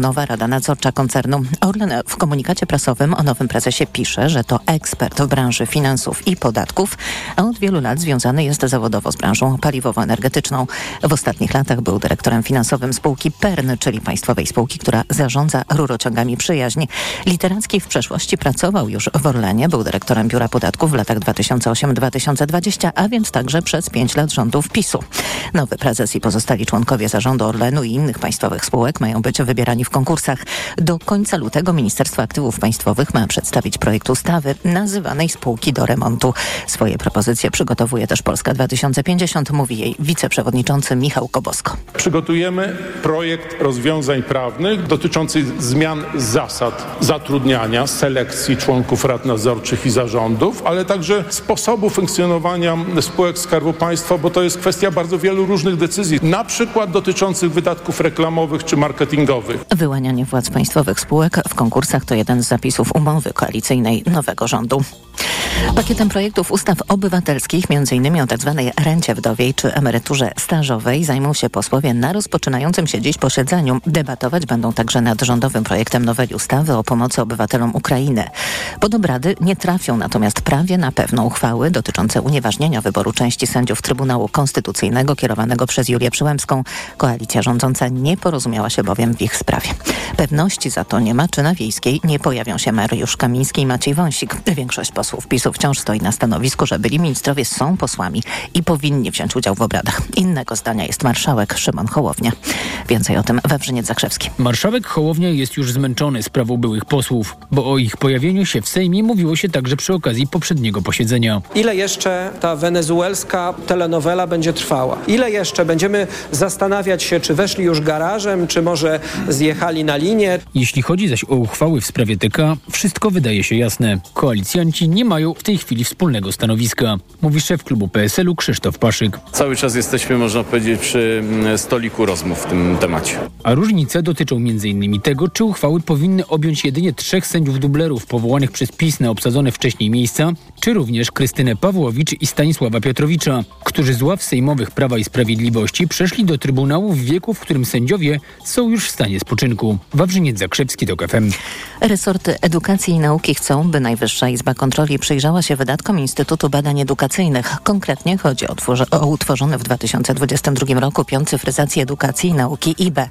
nowa Rada Nadzorcza koncernu. Orlen w komunikacie prasowym o nowym prezesie pisze, że to ekspert w branży finansów i podatków, a od wielu lat związany jest zawodowo z branżą paliwowo-energetyczną. W ostatnich latach był dyrektorem finansowym spółki PERN, czyli państwowej spółki, która zarządza rurociągami przyjaźni. Literacki w przeszłości pracował już w Orlenie, był dyrektorem Biura Podatków w latach 2008-2020, a więc także przez pięć lat rządów PiSu. Nowy prezes i pozostali członkowie zarządu Orlenu i innych państwowych spółek mają być wybierani w konkursach. Do końca lutego Ministerstwo Aktywów Państwowych ma przedstawić projekt ustawy nazywanej spółki do remontu. Swoje propozycje przygotowuje też Polska 2050, mówi jej wiceprzewodniczący Michał Kobosko. Przygotujemy projekt rozwiązań prawnych dotyczących zmian zasad zatrudniania, selekcji członków rad nadzorczych i zarządów, ale także sposobu funkcjonowania spółek Skarbu Państwa, bo to jest kwestia bardzo wielu różnych decyzji, na przykład dotyczących wydatków reklamowych czy marketingowych. Wyłanianie władz państwowych spółek w konkursach to jeden z zapisów umowy koalicyjnej nowego rządu. Pakietem projektów ustaw obywatelskich, m.in. o tzw. Tak rencie wdowiej czy emeryturze stażowej, zajmą się posłowie na rozpoczynającym się dziś posiedzeniu. Debatować będą także nad rządowym projektem noweli ustawy o pomocy obywatelom Ukrainy. Pod obrady nie trafią natomiast prawie na pewno uchwały dotyczące unieważnienia wyboru części sędziów Trybunału Konstytucyjnego kierowanego przez Julię Przyłębską. Koalicja rządząca nie porozumiała się bowiem w ich sprawie. Pewności za to nie ma, czy na Wiejskiej nie pojawią się Mariusz Kamiński i Maciej Wąsik. Większość posłów PiSu wciąż stoi na stanowisku, że byli ministrowie są posłami i powinni wziąć udział w obradach. Innego zdania jest marszałek Szymon Hołownia. Więcej o tym Wawrzyniec Zakrzewski. Marszałek Hołownia jest już zmęczony sprawą byłych posłów, bo o ich pojawieniu się w Sejmie mówiło się także przy okazji poprzedniego posiedzenia. Ile jeszcze ta wenezuelska telenowela będzie trwała? Ile jeszcze będziemy zastanawiać się, czy weszli już garażem, czy może zjechali na linię? Jeśli chodzi zaś o uchwały w sprawie TK, wszystko wydaje się jasne. Koalicjanci nie mają w tej chwili wspólnego stanowiska, mówi szef klubu PSL-u Krzysztof Paszyk. Cały czas jesteśmy, można powiedzieć, przy mm, stoliku rozmów w tym temacie. A różnice dotyczą m.in. tego, czy uchwały powinny objąć jedynie trzech sędziów dublerów powołanych przez PiS na obsadzone wcześniej miejsca, czy również Krystynę Pawłowicz i Stanisława Piotrowicza, którzy z ław sejmowych Prawa i Sprawiedliwości przeszli do Trybunału w wieku, w którym sędziowie są już w stanie spoczynku. Wawrzyniec Zakrzewski, to FM. Resorty edukacji i nauki chcą, by Najwyższa Izba Kontroli przyjrzała się wydatkom Instytutu Badań Edukacyjnych. Konkretnie chodzi o, o utworzony w 2022 roku piąt cyfryzacji edukacji i nauki IBE.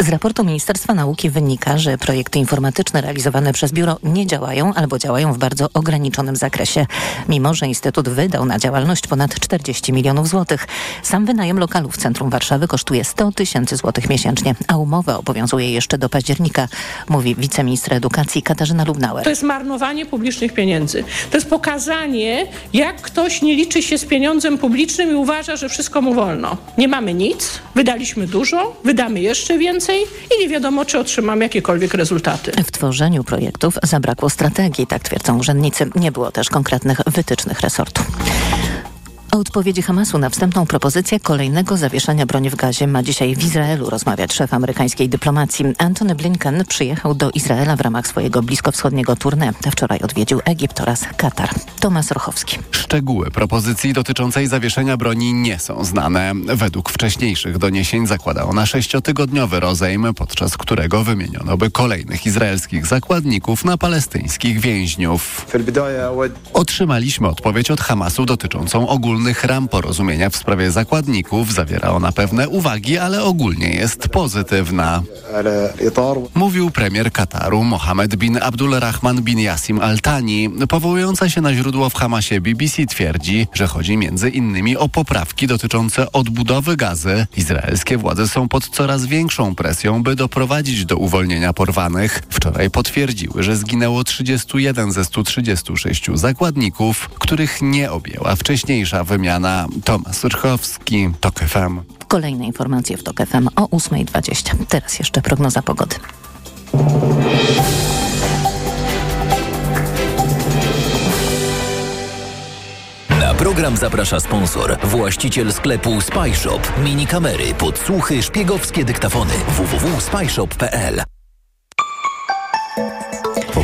Z raportu Ministerstwa Nauki wynika, że projekty informatyczne realizowane przez biuro nie działają albo działają w bardzo ograniczonym zakresie, mimo że Instytut wydał na działalność ponad 40 milionów złotych. Sam wynajem lokalu w centrum Warszawy kosztuje 100 tysięcy złotych miesięcznie, a umowa obowiązuje jeszcze do października, mówi wiceminister edukacji Katarzyna Lubnauer. To jest marnowanie publicznych pieniędzy. To jest pokazanie, jak ktoś nie liczy się z pieniądzem publicznym i uważa, że wszystko mu wolno. Nie mamy nic, wydaliśmy dużo, wydamy jeszcze więcej i nie wiadomo, czy otrzymamy jakiekolwiek rezultaty. W tworzeniu projektów zabrakło strategii, tak twierdzą urzędnicy. Nie było też konkretnych wytycznych resortu. O odpowiedzi Hamasu na wstępną propozycję kolejnego zawieszenia broni w gazie ma dzisiaj w Izraelu rozmawiać szef amerykańskiej dyplomacji. Antony Blinken przyjechał do Izraela w ramach swojego bliskowschodniego tournée. Wczoraj odwiedził Egipt oraz Katar. Tomasz Rochowski. Szczegóły propozycji dotyczącej zawieszenia broni nie są znane. Według wcześniejszych doniesień zakłada ona sześciotygodniowy rozejm, podczas którego wymieniono by kolejnych izraelskich zakładników na palestyńskich więźniów. Otrzymaliśmy odpowiedź od Hamasu dotyczącą ogólnych ram porozumienia w sprawie zakładników. Zawiera ona pewne uwagi, ale ogólnie jest pozytywna. Mówił premier Kataru Mohammed bin Abdulrahman bin Yassim Al-Tani. Powołująca się na źródło w Hamasie BBC twierdzi, że chodzi między innymi o poprawki dotyczące odbudowy gazy. Izraelskie władze są pod coraz większą presją, by doprowadzić do uwolnienia porwanych. Wczoraj potwierdziły, że zginęło 31 ze 136 zakładników, których nie objęła wcześniejsza wymiana. Tomasz Rchowski, TOK FM. Kolejne informacje w TOK FM o 8.20. Teraz jeszcze prognoza pogody. Na program zaprasza sponsor, właściciel sklepu Spyshop. Mini kamery, podsłuchy, szpiegowskie dyktafony. www.spyshop.pl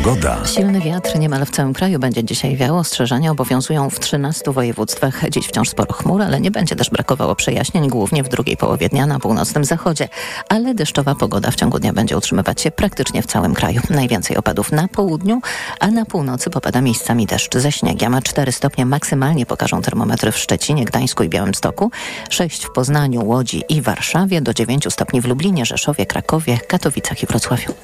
Pogoda. Silny wiatr niemal w całym kraju będzie dzisiaj wiało. Ostrzeżenia obowiązują w 13 województwach. Dziś wciąż sporo chmur, ale nie będzie też brakowało przejaśnień, głównie w drugiej połowie dnia na północnym zachodzie. Ale deszczowa pogoda w ciągu dnia będzie utrzymywać się praktycznie w całym kraju. Najwięcej opadów na południu, a na północy popada miejscami deszcz ze śniegiem. A 4 stopnie maksymalnie pokażą termometry w Szczecinie, Gdańsku i Białymstoku, 6 w Poznaniu, Łodzi i Warszawie, do 9 stopni w Lublinie, Rzeszowie, Krakowie, Katowicach i Wrocławiu.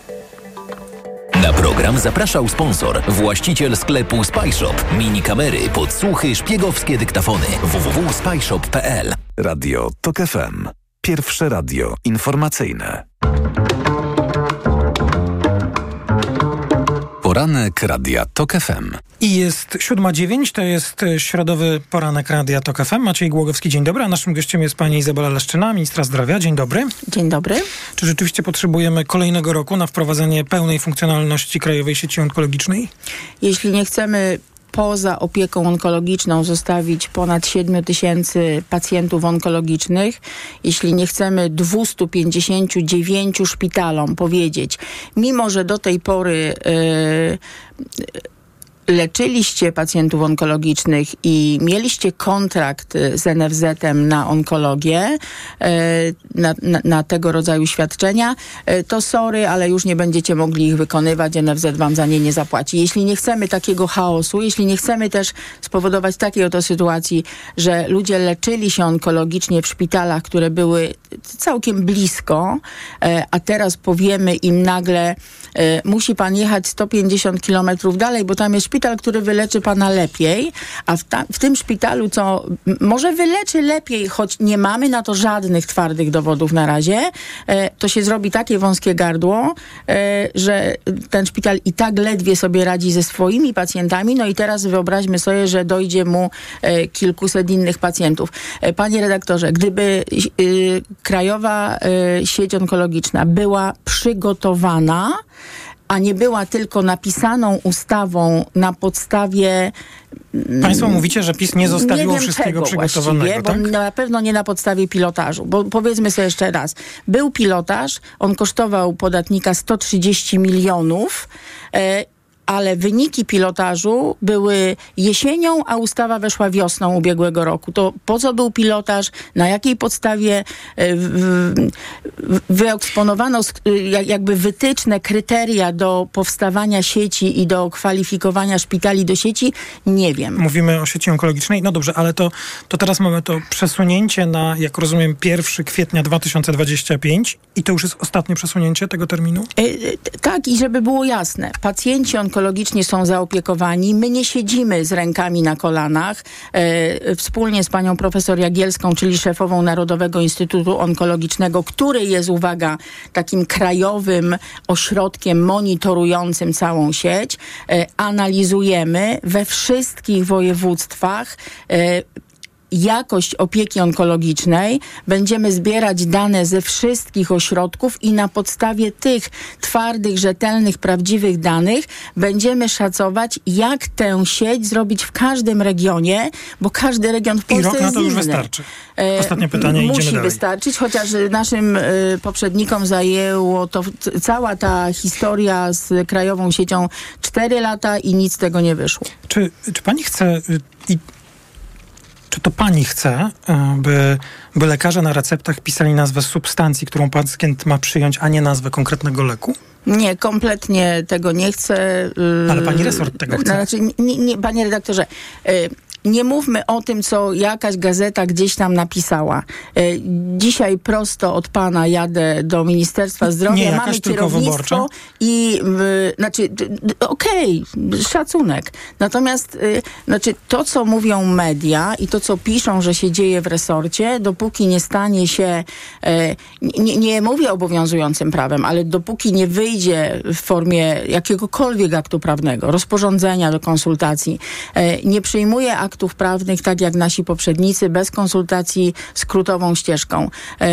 Na program zapraszał sponsor, właściciel sklepu Spyshop. Mini kamery, podsłuchy, szpiegowskie dyktafony. www.spyshop.pl Radio TOK FM. Pierwsze radio informacyjne. Poranek Radia TOK FM. I jest 7.09, to jest e, środowy poranek Radia TOK FM. Maciej Głogowski, dzień dobry. A naszym gościem jest pani Izabela Leszczyna, ministra zdrowia. Dzień dobry. Dzień dobry. Czy rzeczywiście potrzebujemy kolejnego roku na wprowadzenie pełnej funkcjonalności Krajowej Sieci Onkologicznej? Jeśli nie chcemy poza opieką onkologiczną zostawić ponad 7 tysięcy pacjentów onkologicznych, jeśli nie chcemy 259 szpitalom powiedzieć, mimo że do tej pory yy, leczyliście pacjentów onkologicznych i mieliście kontrakt y, z NFZ-em na onkologię, y, na, na, na, tego rodzaju świadczenia, y, to sorry, ale już nie będziecie mogli ich wykonywać, NFZ wam za nie nie zapłaci. Jeśli nie chcemy takiego chaosu, jeśli nie chcemy też spowodować takiej oto sytuacji, że ludzie leczyli się onkologicznie w szpitalach, które były całkiem blisko, a teraz powiemy im nagle, musi pan jechać 150 kilometrów dalej, bo tam jest szpital, który wyleczy pana lepiej, a w, ta, w, tym szpitalu, co może wyleczy lepiej, choć nie mamy na to żadnych twardych dowodów na razie, e, to się zrobi takie wąskie gardło, e, że ten szpital i tak ledwie sobie radzi ze swoimi pacjentami. No i teraz wyobraźmy sobie, że dojdzie mu e, kilkuset innych pacjentów. Panie redaktorze, gdyby Krajowa Sieć Onkologiczna była przygotowana, a nie była tylko napisaną ustawą na podstawie. Państwo mówicie, że PiS nie zostawiło nie wszystkiego przygotowanego, tak? Bo na pewno nie na podstawie pilotażu. Bo powiedzmy sobie jeszcze raz. Był pilotaż, on kosztował podatnika 130 milionów. E, ale wyniki pilotażu były jesienią, a ustawa weszła wiosną ubiegłego roku. To po co był pilotaż, na jakiej podstawie e, wyeksponowano jakby wytyczne, kryteria do powstawania sieci i do kwalifikowania szpitali do sieci, nie wiem. Mówimy o sieci onkologicznej, no dobrze, ale to, to teraz mamy to przesunięcie na, jak rozumiem, 1 kwietnia 2025 i to już jest ostatnie przesunięcie tego terminu? E, tak, i żeby było jasne, pacjenci onkologiczni onkologicznie są zaopiekowani. My nie siedzimy z rękami na kolanach. E, wspólnie z panią profesor Jagielską, czyli szefową Narodowego Instytutu Onkologicznego, który jest, uwaga, takim krajowym ośrodkiem monitorującym całą sieć, e, analizujemy we wszystkich województwach e, jakość opieki onkologicznej. Będziemy zbierać dane ze wszystkich ośrodków i na podstawie tych twardych, rzetelnych, prawdziwych danych będziemy szacować, jak tę sieć zrobić w każdym regionie, bo każdy region w Polsce I rok na to już inny. wystarczy. Ostatnie pytanie, Musi idziemy dalej. wystarczyć, chociaż naszym y, poprzednikom zajęło to cała ta historia z krajową siecią 4 lata i nic z tego nie wyszło. Czy, czy pani chce y, i czy to pani chce, e, by, by lekarze na receptach pisali nazwę substancji, którą pacjent ma przyjąć, a nie nazwę konkretnego leku? Nie, kompletnie tego nie chcę. Y, Ale pani resort tego chce. Znaczy, nie, nie, panie redaktorze, y, nie mówmy o tym, co jakaś gazeta gdzieś tam napisała. E, dzisiaj prosto od pana jadę do Ministerstwa Zdrowia. Nie, Mamy kierownictwo i znaczy okej, okay, szacunek. Natomiast y, znaczy to, co mówią media i to, co piszą, że się dzieje w resorcie, dopóki nie stanie się, e, nie, nie mówię obowiązującym prawem, ale dopóki nie wyjdzie w formie jakiegokolwiek aktu prawnego, rozporządzenia do konsultacji, e, nie przyjmuje aktu aktów prawnych, tak jak nasi poprzednicy, bez konsultacji skrótową ścieżką. E,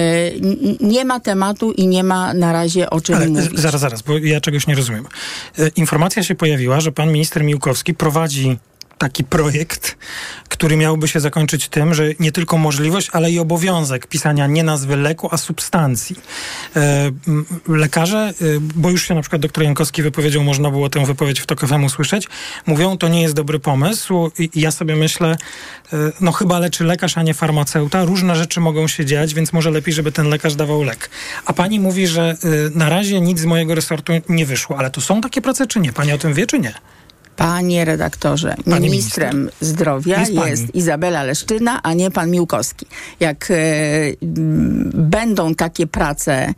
nie ma tematu i nie ma na razie o czym Ale, mówić. Zaraz, zaraz, bo ja czegoś nie rozumiem. E, informacja się pojawiła, że pan minister Miłkowski prowadzi taki projekt, który miałby się zakończyć tym, że nie tylko możliwość, ale i obowiązek pisania nie nazwy leku, a substancji. E, lekarze, e, bo już się na przykład doktor Jankowski wypowiedział, można było tę wypowiedź w TOK FM usłyszeć, mówią, to nie jest dobry pomysł i, ja sobie myślę, e, no chyba leczy lekarz, a nie farmaceuta. Różne rzeczy mogą się dziać, więc może lepiej, żeby ten lekarz dawał lek. A pani mówi, że na razie nic z mojego resortu nie wyszło, ale to są takie prace, czy nie? Pani o tym wie, czy nie? Panie redaktorze, Pani ministrem minister. zdrowia Jest jest. Izabela Leszczyna, a nie pan Miłkowski. Jak m, będą takie prace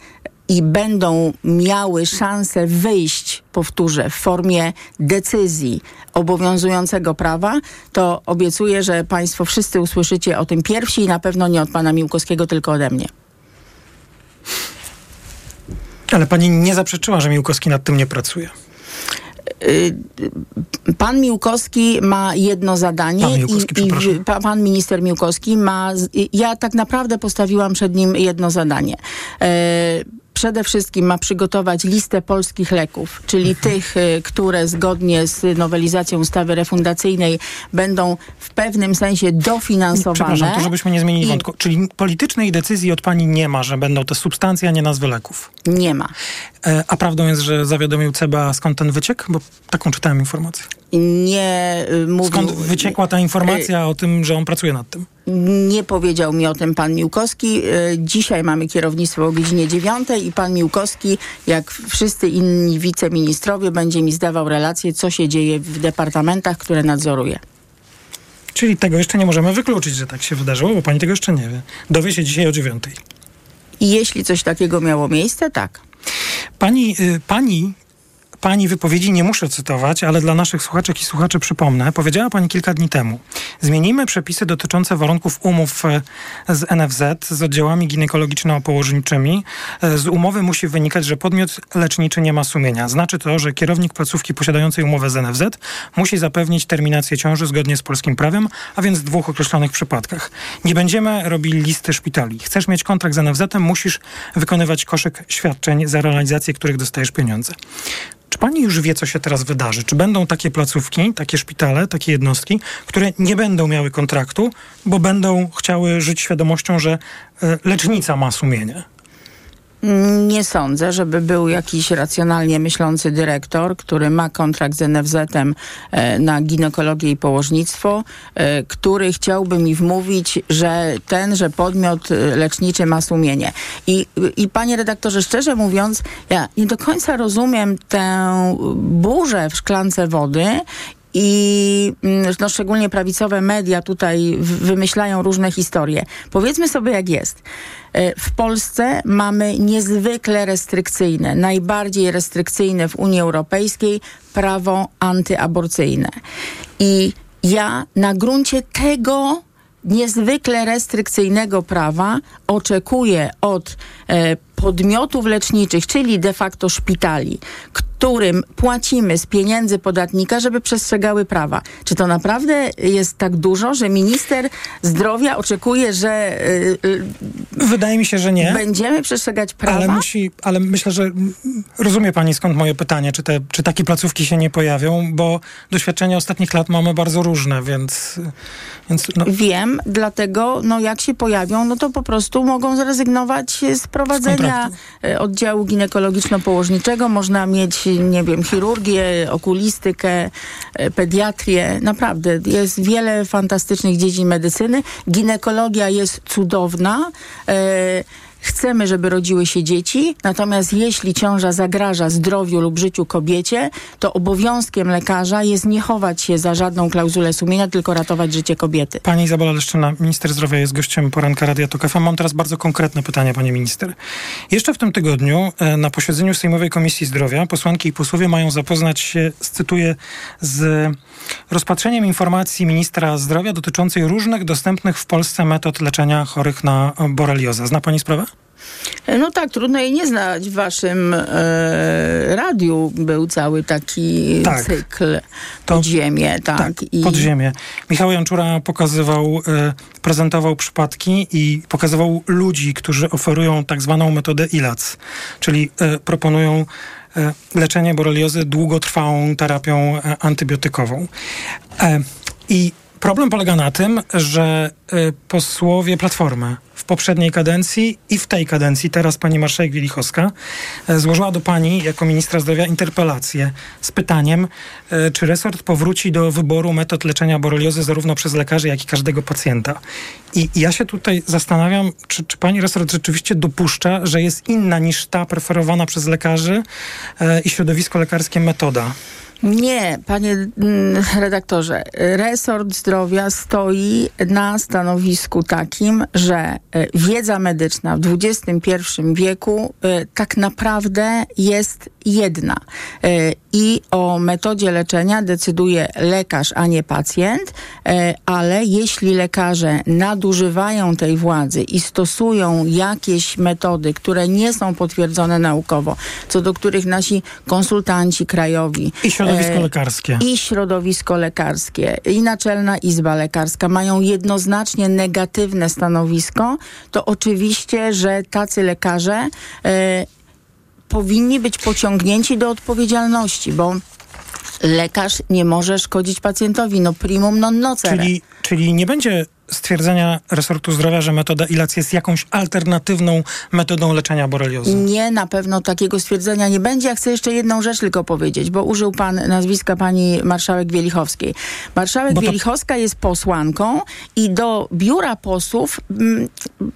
i będą miały szansę wyjść, powtórzę, w formie decyzji obowiązującego prawa, to obiecuję, że państwo wszyscy usłyszycie o tym pierwsi i na pewno nie od pana Miłkowskiego, tylko ode mnie. Ale pani nie zaprzeczyła, że Miłkowski nad tym nie pracuje. Y, Pan Miłkowski ma jedno zadanie Pan Miłkowski, i, pan minister Miłkowski ma. Ja tak naprawdę postawiłam przed nim jedno zadanie. E, Przede wszystkim ma przygotować listę polskich leków, czyli Mhm. tych, y, które zgodnie z nowelizacją ustawy refundacyjnej będą w pewnym sensie dofinansowane. Przepraszam, to żebyśmy nie zmienili I wątku. Czyli politycznej decyzji od pani nie ma, że będą te substancje, a nie nazwy leków. Nie ma. E, a prawdą jest, że zawiadomił CBA skąd ten wyciek? Bo taką czytałem informację. Nie y, mówił. Skąd wyciekła ta informacja o tym, że on pracuje nad tym? Nie powiedział mi o tym pan Miłkowski. E, Dzisiaj mamy kierownictwo o godzinie 9 i pan Miłkowski, jak wszyscy inni wiceministrowie, będzie mi zdawał relację, co się dzieje w departamentach, które nadzoruje. Czyli tego jeszcze nie możemy wykluczyć, że tak się wydarzyło, bo pani tego jeszcze nie wie. Dowie się dzisiaj o dziewiątej. I jeśli coś takiego miało miejsce, tak. Pani, y, pani, pani wypowiedzi nie muszę cytować, ale dla naszych słuchaczek i słuchaczy przypomnę. Powiedziała pani kilka dni temu. Zmienimy przepisy dotyczące warunków umów e, z NFZ, z oddziałami ginekologiczno-położniczymi. E, Z umowy musi wynikać, że podmiot leczniczy nie ma sumienia. Znaczy to, że kierownik placówki posiadającej umowę z NFZ musi zapewnić terminację ciąży zgodnie z polskim prawem, a więc w dwóch określonych przypadkach. Nie będziemy robili listy szpitali. Chcesz mieć kontrakt z NFZ-em, musisz wykonywać koszyk świadczeń, za realizację których dostajesz pieniądze. Pani już wie, co się teraz wydarzy? Czy będą takie placówki, takie szpitale, takie jednostki, które nie będą miały kontraktu, bo będą chciały żyć świadomością, że e, lecznica ma sumienie? Nie sądzę, żeby był jakiś racjonalnie myślący dyrektor, który ma kontrakt z NFZ-em e, na ginekologię i położnictwo, e, który chciałby mi wmówić, że ten, że podmiot e, leczniczy ma sumienie. I, I panie redaktorze, szczerze mówiąc, ja nie do końca rozumiem tę burzę w szklance wody i mm, no, szczególnie prawicowe media tutaj wymyślają różne historie. Powiedzmy sobie jak jest. E, W Polsce mamy niezwykle restrykcyjne, najbardziej restrykcyjne w Unii Europejskiej prawo antyaborcyjne. I ja na gruncie tego niezwykle restrykcyjnego prawa oczekuję od e, podmiotów leczniczych, czyli de facto szpitali, którym płacimy z pieniędzy podatnika, żeby przestrzegały prawa. Czy to naprawdę jest tak dużo, że minister zdrowia oczekuje, że e, Wydaje mi się, że nie. będziemy przestrzegać prawa? Ale musi, ale myślę, że rozumie pani skąd moje pytanie, czy, te, czy takie placówki się nie pojawią, bo doświadczenia ostatnich lat mamy bardzo różne, więc, więc no, Wiem, dlatego no, jak się pojawią, no to po prostu mogą zrezygnować z prowadzenia kontraktu. e, oddziału ginekologiczno-położniczego. Można mieć, nie wiem, chirurgię, okulistykę, e, pediatrię. Naprawdę, jest wiele fantastycznych dziedzin medycyny. Ginekologia jest cudowna. E, Chcemy, żeby rodziły się dzieci, natomiast jeśli ciąża zagraża zdrowiu lub życiu kobiecie, to obowiązkiem lekarza jest nie chować się za żadną klauzulę sumienia, tylko ratować życie kobiety. Pani Izabela Leszczyna, minister zdrowia jest gościem poranka Radia Tok FM. Mam teraz bardzo konkretne pytanie, pani minister. Jeszcze w tym tygodniu e, na posiedzeniu Sejmowej Komisji Zdrowia posłanki i posłowie mają zapoznać się, cytuję, z rozpatrzeniem informacji ministra zdrowia dotyczącej różnych dostępnych w Polsce metod leczenia chorych na boreliozę. Zna pani sprawę? No tak, trudno jej nie znać. W waszym e, radiu był cały taki Tak. cykl To- podziemie, tak. Tak, I podziemie. Michał Janczura pokazywał, e, prezentował przypadki i pokazywał ludzi, którzy oferują tak zwaną metodę ILAC, czyli e, proponują e, leczenie boreliozy długotrwałą terapią e, antybiotykową. E, I problem polega na tym, że posłowie Platformy w poprzedniej kadencji i w tej kadencji, teraz pani marszałek Wielichowska, y, złożyła do pani jako ministra zdrowia interpelację z pytaniem, y, czy resort powróci do wyboru metod leczenia boreliozy zarówno przez lekarzy, jak i każdego pacjenta. I ja się tutaj zastanawiam, czy, czy pani resort rzeczywiście dopuszcza, że jest inna niż ta preferowana przez lekarzy y, i środowisko lekarskie metoda. Nie, panie mm, redaktorze. Resort zdrowia stoi na stanowisku takim, że e, wiedza medyczna w XXI wieku e, tak naprawdę jest jedna. E, I o metodzie leczenia decyduje lekarz, a nie pacjent, ale jeśli lekarze nadużywają tej władzy i stosują jakieś metody, które nie są potwierdzone naukowo, co do których nasi konsultanci krajowi I środowisko lekarskie. I środowisko lekarskie, i Naczelna Izba Lekarska mają jednoznacznie negatywne stanowisko, to oczywiście, że tacy lekarze e, powinni być pociągnięci do odpowiedzialności, bo lekarz nie może szkodzić pacjentowi. No primum non nocere. Czyli, czyli nie będzie stwierdzenia resortu zdrowia, że metoda ILAC jest jakąś alternatywną metodą leczenia boreliozy? Nie, na pewno takiego stwierdzenia nie będzie. Ja chcę jeszcze jedną rzecz tylko powiedzieć, bo użył pan nazwiska pani marszałek Wielichowskiej. Marszałek to... Wielichowska jest posłanką i do biura posłów m, mm,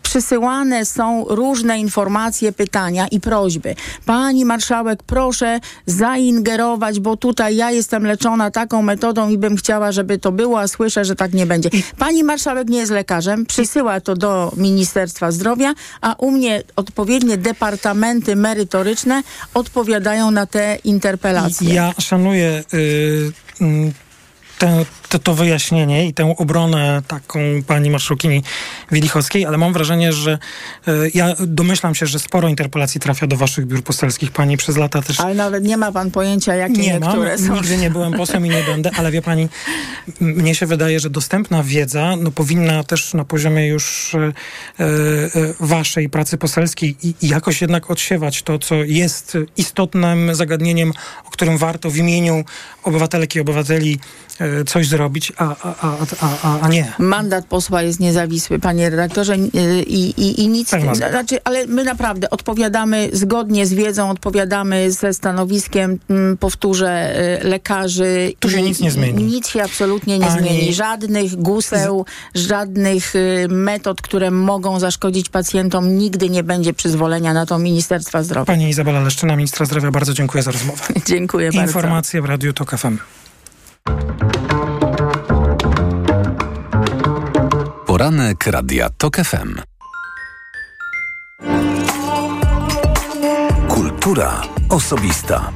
przysyłane są różne informacje, pytania i prośby. Pani marszałek, proszę zaingerować, bo tutaj ja jestem leczona taką metodą i bym chciała, żeby to było, a słyszę, że tak nie będzie. Pani marszałek nie jest lekarzem, przysyła to do Ministerstwa Zdrowia, a u mnie odpowiednie departamenty merytoryczne odpowiadają na te interpelacje. Ja szanuję y, y, tę to, to wyjaśnienie i tę obronę taką pani marszałkini Wielichowskiej, ale mam wrażenie, że e, ja domyślam się, że sporo interpelacji trafia do waszych biur poselskich. Pani przez lata też... Ale nawet nie ma pan pojęcia, jakie nie niektóre mam, są. Nigdy nie byłem posłem i nie będę, ale wie pani, mnie się wydaje, że dostępna wiedza no, powinna też na poziomie już e, e, waszej pracy poselskiej i, i jakoś jednak odsiewać to, co jest istotnym zagadnieniem, o którym warto w imieniu obywatelek i obywateli coś zrobić, a, a, a, a, nie. Mandat posła jest niezawisły, panie redaktorze, i, i, i nic. Znaczy, ale my naprawdę odpowiadamy zgodnie z wiedzą, odpowiadamy ze stanowiskiem, m, powtórzę, e, lekarzy. Tu się nic nie zmieni. Nic się absolutnie nie zmieni. Żadnych guseł, żadnych y, metod, które mogą zaszkodzić pacjentom, nigdy nie będzie przyzwolenia na to Ministerstwa Zdrowia. Pani Izabela Leszczyna, ministra zdrowia, bardzo dziękuję za rozmowę. dziękuję Informacje bardzo. Informacje w Radiu TOK FM. Radia TOK FM. Kultura osobista.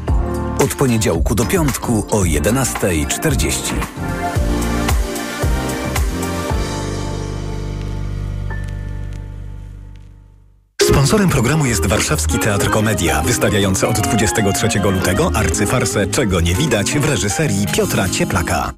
Od poniedziałku do piątku o 11.40. Sponsorem programu jest Warszawski Teatr Komedia, wystawiający od 23 lutego arcyfarsę Czego nie widać w reżyserii Piotra Cieplaka.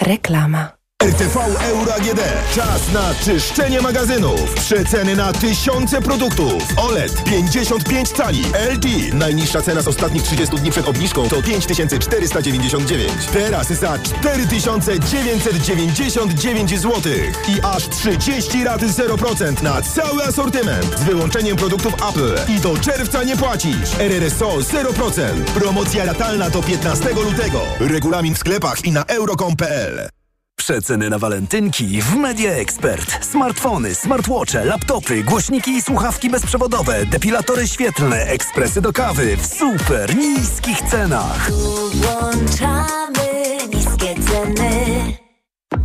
Reklama. RTV Euro AGD. Czas na czyszczenie magazynów. Przeceny na tysiące produktów. OLED 55 cali. LG. Najniższa cena z ostatnich 30 dni przed obniżką to 5499. Teraz za 4999 zł. I aż 30 lat 0% na cały asortyment. Z wyłączeniem produktów Apple. I do czerwca nie płacisz. RRSO 0%. Promocja latalna do 15 lutego. Regulamin w sklepach i na euro.com.pl. Przeceny na walentynki w Media Expert. Smartfony, smartwatche, laptopy, głośniki i słuchawki bezprzewodowe, depilatory świetlne, ekspresy do kawy w super niskich cenach. Włączamy niskie ceny.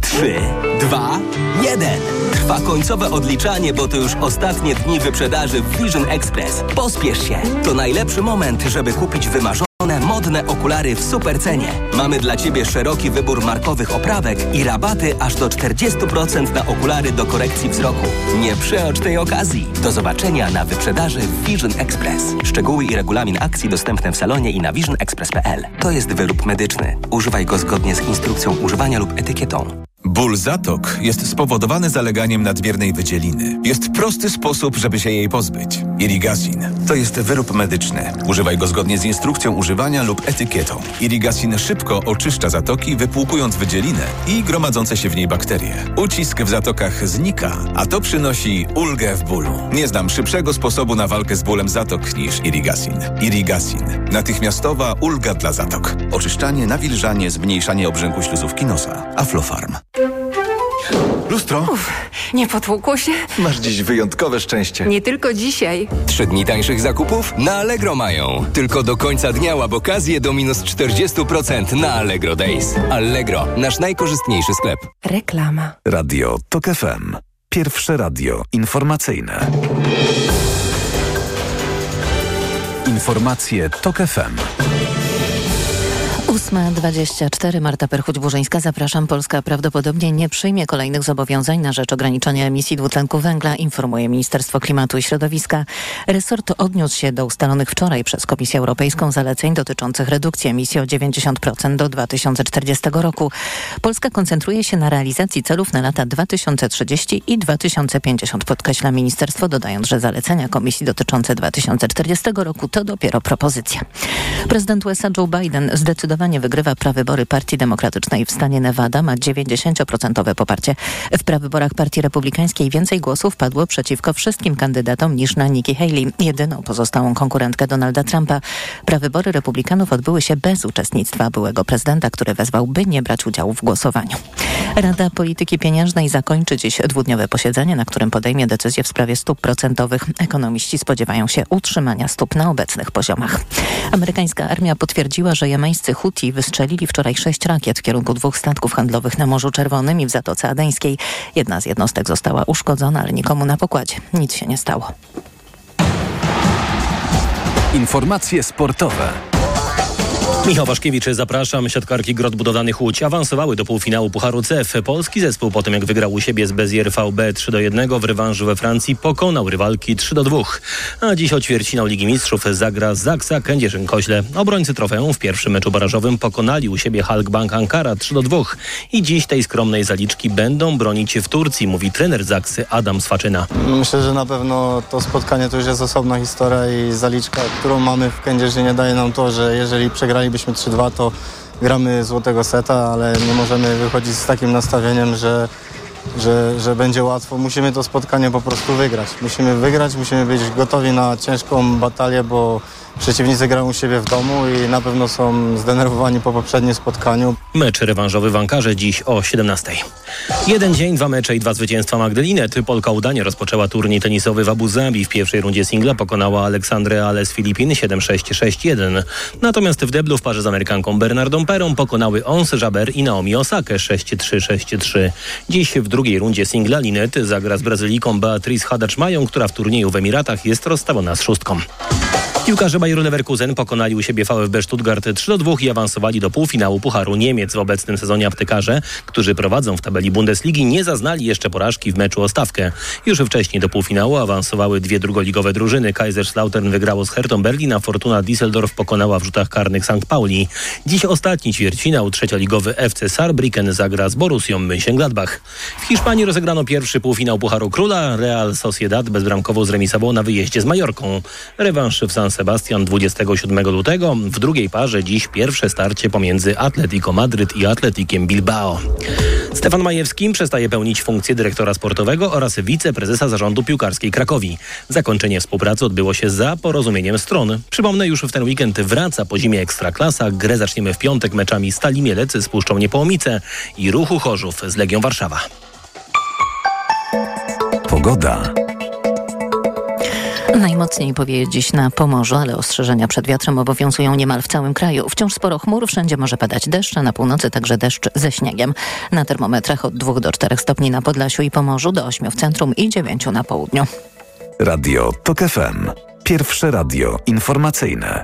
3, 2, 1. Trwa końcowe odliczanie, bo to już ostatnie dni wyprzedaży w Vision Express. Pospiesz się. To najlepszy moment, żeby kupić wymarzone modne okulary w super cenie. Mamy dla Ciebie szeroki wybór markowych oprawek i rabaty aż do 40% na okulary do korekcji wzroku. Nie przeocz tej okazji. Do zobaczenia na wyprzedaży Vision Express. Szczegóły i regulamin akcji dostępne w salonie i na visionexpress.pl. To jest wyrób medyczny. Używaj go zgodnie z instrukcją używania lub etykietą. Ból zatok jest spowodowany zaleganiem nadmiernej wydzieliny. Jest prosty sposób, żeby się jej pozbyć. Irigasin. To jest wyrób medyczny. Używaj go zgodnie z instrukcją używania lub etykietą. Irigasin szybko oczyszcza zatoki, wypłukując wydzielinę i gromadzące się w niej bakterie. Ucisk w zatokach znika, a to przynosi ulgę w bólu. Nie znam szybszego sposobu na walkę z bólem zatok niż Irigasin. Irigasin. Natychmiastowa ulga dla zatok. Oczyszczanie, nawilżanie, zmniejszanie obrzęku śluzówki nosa. Aflofarm. Lustro? Uf, nie potłukło się? Masz dziś wyjątkowe szczęście. Nie tylko dzisiaj. Trzy dni tańszych zakupów na Allegro mają. Tylko do końca dnia łap okazję do minus 40% na Allegro Days. Allegro, nasz najkorzystniejszy sklep. Reklama. Radio TOK FM. Pierwsze radio informacyjne. Informacje TOK FM. 8.24 Marta Perchuć-Burzyńska. Zapraszam. Polska prawdopodobnie nie przyjmie kolejnych zobowiązań na rzecz ograniczania emisji dwutlenku węgla, informuje Ministerstwo Klimatu i Środowiska. Resort odniósł się do ustalonych wczoraj przez Komisję Europejską zaleceń dotyczących redukcji emisji o 90% do 2040 roku. Polska koncentruje się na realizacji celów na lata 2030 i 2050, podkreśla ministerstwo, dodając, że zalecenia Komisji dotyczące 2040 roku to dopiero propozycja. Prezydent USA Joe Biden zdecydowanie wygrywa prawybory Partii Demokratycznej w stanie Nevada, ma 90% poparcie. W prawyborach Partii Republikańskiej więcej głosów padło przeciwko wszystkim kandydatom niż na Nikki Haley, jedyną pozostałą konkurentkę Donalda Trumpa. Prawybory Republikanów odbyły się bez uczestnictwa byłego prezydenta, który wezwał, by nie brać udziału w głosowaniu. Rada Polityki Pieniężnej zakończy dziś dwudniowe posiedzenie, na którym podejmie decyzję w sprawie stóp procentowych. Ekonomiści spodziewają się utrzymania stóp na obecnych poziomach. Amerykańska armia potwierdziła, że jemeńscy Huti wystrzelili wczoraj sześć rakiet w kierunku dwóch statków handlowych na Morzu Czerwonym i w Zatoce Adeńskiej. Jedna z jednostek została uszkodzona, ale nikomu na pokładzie nic się nie stało. Informacje sportowe. Michał Waszkiewicz, zapraszam. Siatkarki Grot Budowlanych Łódź awansowały do półfinału Pucharu CEF. Polski zespół po tym jak wygrał u siebie z Bezier VB 3 do 1 w rewanżu we Francji pokonał rywalki 3 do 2. A dziś o ćwierćfinał Ligi Mistrzów zagra Zaksa Kędzierzyn-Koźle. Obrońcy trofeum w pierwszym meczu barażowym pokonali u siebie Halkbank Ankara 3 do 2. I dziś tej skromnej zaliczki będą bronić w Turcji, mówi trener Zaksy Adam Swaczyna. Myślę, że na pewno to spotkanie to już jest osobna historia i zaliczka, którą mamy w Kędzierzynie daje nam to, że jeżeli przegrali byśmy 3-2, to gramy złotego seta, ale nie możemy wychodzić z takim nastawieniem, że, że, że będzie łatwo. Musimy to spotkanie po prostu wygrać. Musimy wygrać, musimy być gotowi na ciężką batalię, bo przeciwnicy grają u siebie w domu i na pewno są zdenerwowani po poprzednim spotkaniu. Mecz rewanżowy w Ankarze dziś o 17. Jeden dzień, dwa mecze i dwa zwycięstwa Magdalinet. Polka udanie rozpoczęła turniej tenisowy w Abu Zabi. W pierwszej rundzie singla pokonała Aleksandrę Ale z Filipin 7-6-6-1. Natomiast w deblu w parze z Amerykanką Bernardą Perą pokonały Ons Jaber i Naomi Osakę 6-3-6-3. Dziś w drugiej rundzie singla Linet zagra z Brazylijką Beatrice Hadacz-Mają, która w turnieju w Emiratach jest rozstawiona z szóstką. Piłkarze Bayeru Leverkusen pokonali u siebie VfB Stuttgart 3-2 i awansowali do półfinału Pucharu Niemiec. W obecnym sezonie aptekarze, którzy prowadzą w tabeli Bundesligi, nie zaznali jeszcze porażki w meczu o stawkę. Już wcześniej do półfinału awansowały dwie drugoligowe drużyny. Kaiserslautern wygrało z Hertą Berlin, a Fortuna Düsseldorf pokonała w rzutach karnych St. Pauli. Dziś ostatni ćwierćfinał trzecioligowy FC Saarbrücken zagra z Borussią Mönchengladbach. W Hiszpanii rozegrano pierwszy półfinał Pucharu Króla. Real Sociedad bezbramkowo zremisował na wyjeździe z Majorką. Rewanż w San Sebastian 27 lutego. W drugiej parze dziś pierwsze starcie pomiędzy Atletico Madryt i Atletikiem Bilbao. Stefan Majewski przestaje pełnić funkcję dyrektora sportowego oraz wiceprezesa zarządu piłkarskiej Krakowi. Zakończenie współpracy odbyło się za porozumieniem stron. Przypomnę, już w ten weekend wraca po zimie Ekstraklasa. Grę zaczniemy w piątek meczami Stali Mielec z Puszczą Niepołomice i Ruchu Chorzów z Legią Warszawa. Pogoda. Najmocniej powieje dziś na Pomorzu, ale ostrzeżenia przed wiatrem obowiązują niemal w całym kraju. Wciąż sporo chmur, wszędzie może padać deszcz, a na północy także deszcz ze śniegiem. Na termometrach od 2 do 4 stopni na Podlasiu i Pomorzu, do 8 w centrum i 9 na południu. Radio TOK FM. Pierwsze radio informacyjne.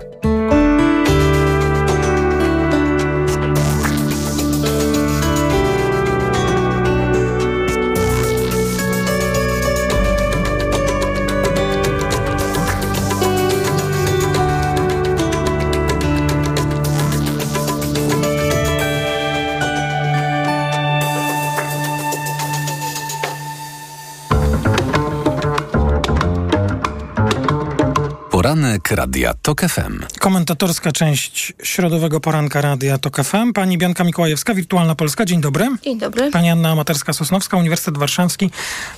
Radia TOK FM. Komentatorska część środowego poranka Radia TOK FM. Pani Bianka Mikołajewska, Wirtualna Polska. Dzień dobry. Dzień dobry. Pani Anna Amaterska-Sosnowska, Uniwersytet Warszawski,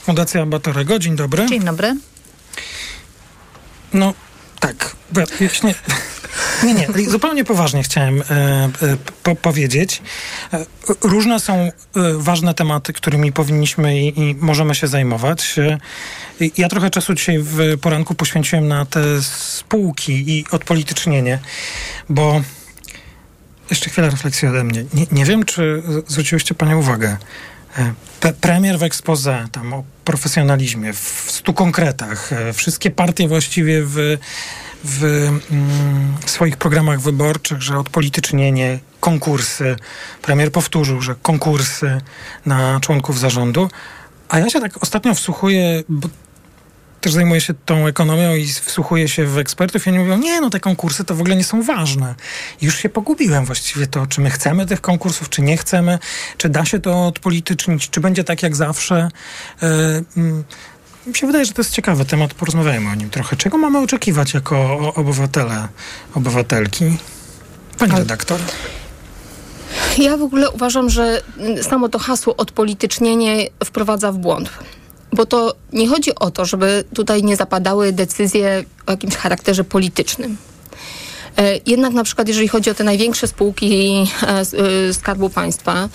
Fundacja Batorego. Dzień dobry. Dzień dobry. No tak, właśnie... Nie, nie, zupełnie poważnie chciałem e, e, po, powiedzieć. E, różne są e, ważne tematy, którymi powinniśmy i, i możemy się zajmować. Ja trochę czasu dzisiaj w poranku poświęciłem na te spółki i odpolitycznienie, bo jeszcze chwilę refleksji ode mnie. Nie, nie wiem, czy zwróciłyście Panie uwagę. Pe- Premier w expose, tam o profesjonalizmie, w stu konkretach. e, Wszystkie partie właściwie w, w mm, swoich programach wyborczych, że odpolitycznienie, konkursy. Premier powtórzył, że konkursy na członków zarządu. A ja się tak ostatnio wsłuchuję, bo też zajmuję się tą ekonomią i wsłuchuję się w ekspertów i oni mówią, nie no, te konkursy to w ogóle nie są ważne. Już się pogubiłem właściwie to, czy my chcemy tych konkursów, czy nie chcemy, czy da się to odpolitycznić, czy będzie tak jak zawsze. Yy, mi się wydaje, że to jest ciekawy temat, porozmawiajmy o nim trochę. Czego mamy oczekiwać jako obywatele, obywatelki? Pani redaktor. Ja w ogóle uważam, że samo to hasło odpolitycznienie wprowadza w błąd. Bo to nie chodzi o to, żeby tutaj nie zapadały decyzje o jakimś charakterze politycznym. E, Jednak na przykład, jeżeli chodzi o te największe spółki e, e, Skarbu Państwa,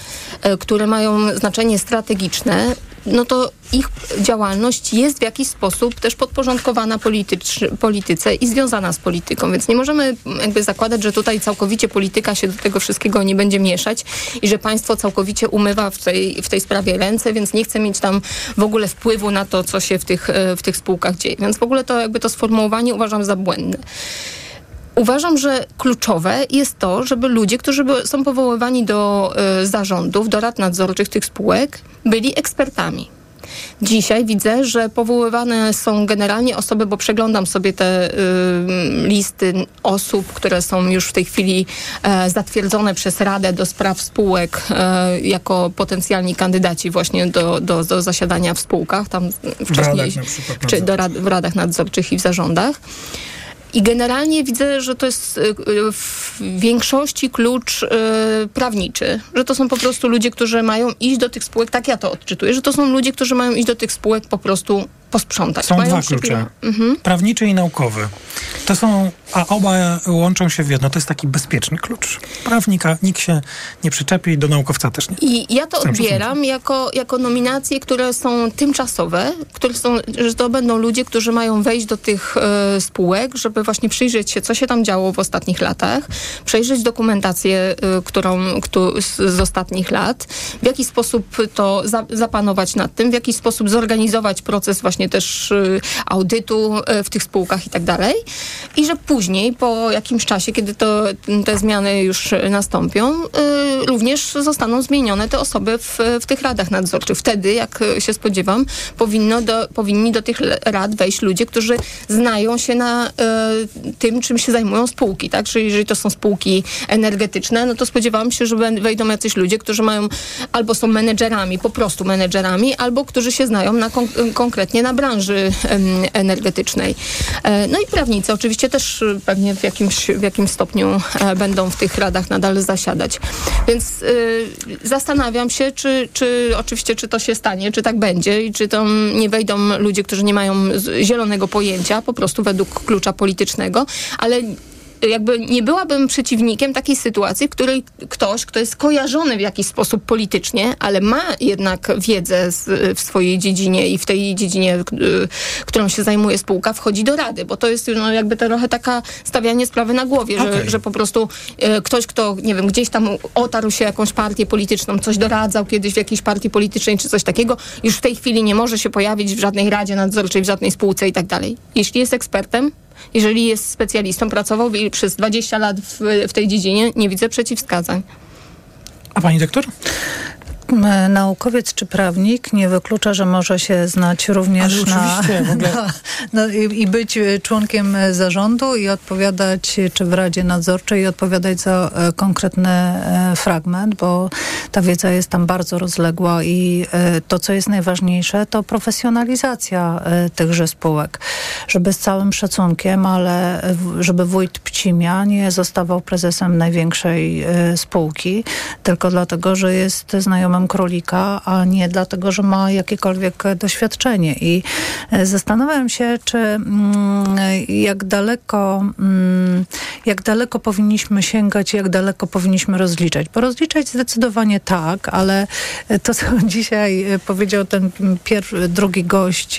które mają znaczenie strategiczne, no to ich działalność jest w jakiś sposób też podporządkowana politycz- polityce i związana z polityką, więc nie możemy jakby zakładać, że tutaj całkowicie polityka się do tego wszystkiego nie będzie mieszać i że państwo całkowicie umywa w tej, w tej sprawie ręce, więc nie chce mieć tam w ogóle wpływu na to, co się w tych, w tych spółkach dzieje. Więc w ogóle to jakby to sformułowanie uważam za błędne. Uważam, że kluczowe jest to, żeby ludzie, którzy są powoływani do y, zarządów, do rad nadzorczych tych spółek, byli ekspertami. Dzisiaj widzę, że powoływane są generalnie osoby, bo przeglądam sobie te y, listy osób, które są już w tej chwili e, zatwierdzone przez Radę do Spraw Spółek e, jako potencjalni kandydaci właśnie do, do, do zasiadania w spółkach, tam wcześniej, radach na przykład czy do rad, w radach nadzorczych i w zarządach. I generalnie widzę, że to jest y, y, w większości klucz y, prawniczy, że to są po prostu ludzie, którzy mają iść do tych spółek, tak ja to odczytuję, że to są ludzie, którzy mają iść do tych spółek po prostu posprzątać. Są mają dwa klucze. Mhm. Prawniczy i naukowy. To są, a oba łączą się w jedno. To jest taki bezpieczny klucz. Prawnika nikt się nie przyczepi, do naukowca też nie. I ja to odbieram jako, jako nominacje, które są tymczasowe, które są, że to będą ludzie, którzy mają wejść do tych e, spółek, żeby właśnie przyjrzeć się, co się tam działo w ostatnich latach, przejrzeć dokumentację, e, którą, któ, z, z ostatnich lat, w jaki sposób to za, zapanować nad tym, w jaki sposób zorganizować proces właśnie też e, audytu e, w tych spółkach i tak dalej. I że później, po jakimś czasie, kiedy to, te zmiany już nastąpią, y, również zostaną zmienione te osoby w, w tych radach nadzorczych. Wtedy, jak się spodziewam, powinno do, powinni do tych rad wejść ludzie, którzy znają się na y, tym, czym się zajmują spółki. Tak? Że jeżeli to są spółki energetyczne, no to spodziewałam się, że wejdą jacyś ludzie, którzy mają albo są menedżerami, po prostu menedżerami, albo którzy się znają na kon- konkretnie na branży em, energetycznej. E, No i prawnicy oczywiście też y, pewnie w jakimś, w jakimś stopniu e, będą w tych radach nadal zasiadać. Więc zastanawiam się, czy, czy oczywiście, czy to się stanie, czy tak będzie i czy tam nie wejdą ludzie, którzy nie mają zielonego pojęcia, po prostu według klucza politycznego, ale jakby nie byłabym przeciwnikiem takiej sytuacji, w której ktoś, kto jest kojarzony w jakiś sposób politycznie, ale ma jednak wiedzę z, w swojej dziedzinie i w tej dziedzinie, y, którą się zajmuje spółka, wchodzi do rady, bo to jest no, jakby trochę taka stawianie sprawy na głowie, że, Okej. że po prostu y, ktoś, kto, nie wiem, gdzieś tam otarł się jakąś partię polityczną, coś doradzał kiedyś w jakiejś partii politycznej czy coś takiego, już w tej chwili nie może się pojawić w żadnej radzie nadzorczej, w żadnej spółce i tak dalej. Jeśli jest ekspertem, jeżeli jest specjalistą, pracował przez 20 lat w, w tej dziedzinie, nie widzę przeciwwskazań. A pani doktor? Naukowiec czy prawnik nie wyklucza, że może się znać również na, na, no i, i być e, członkiem e, zarządu i odpowiadać, czy w Radzie Nadzorczej i odpowiadać za e, konkretny fragment, bo ta wiedza jest tam bardzo rozległa i to, co jest najważniejsze, to profesjonalizacja tychże spółek. Żeby z całym szacunkiem, ale żeby wójt Pcimia nie zostawał prezesem największej spółki, tylko dlatego, że jest znajomym królika, a nie dlatego, że ma jakiekolwiek doświadczenie. I e, zastanawiam się, czy mm, jak daleko, mm, jak daleko powinniśmy sięgać, jak daleko powinniśmy rozliczać. Bo rozliczać zdecydowanie tak, ale e, to, co dzisiaj e, powiedział ten pier- drugi gość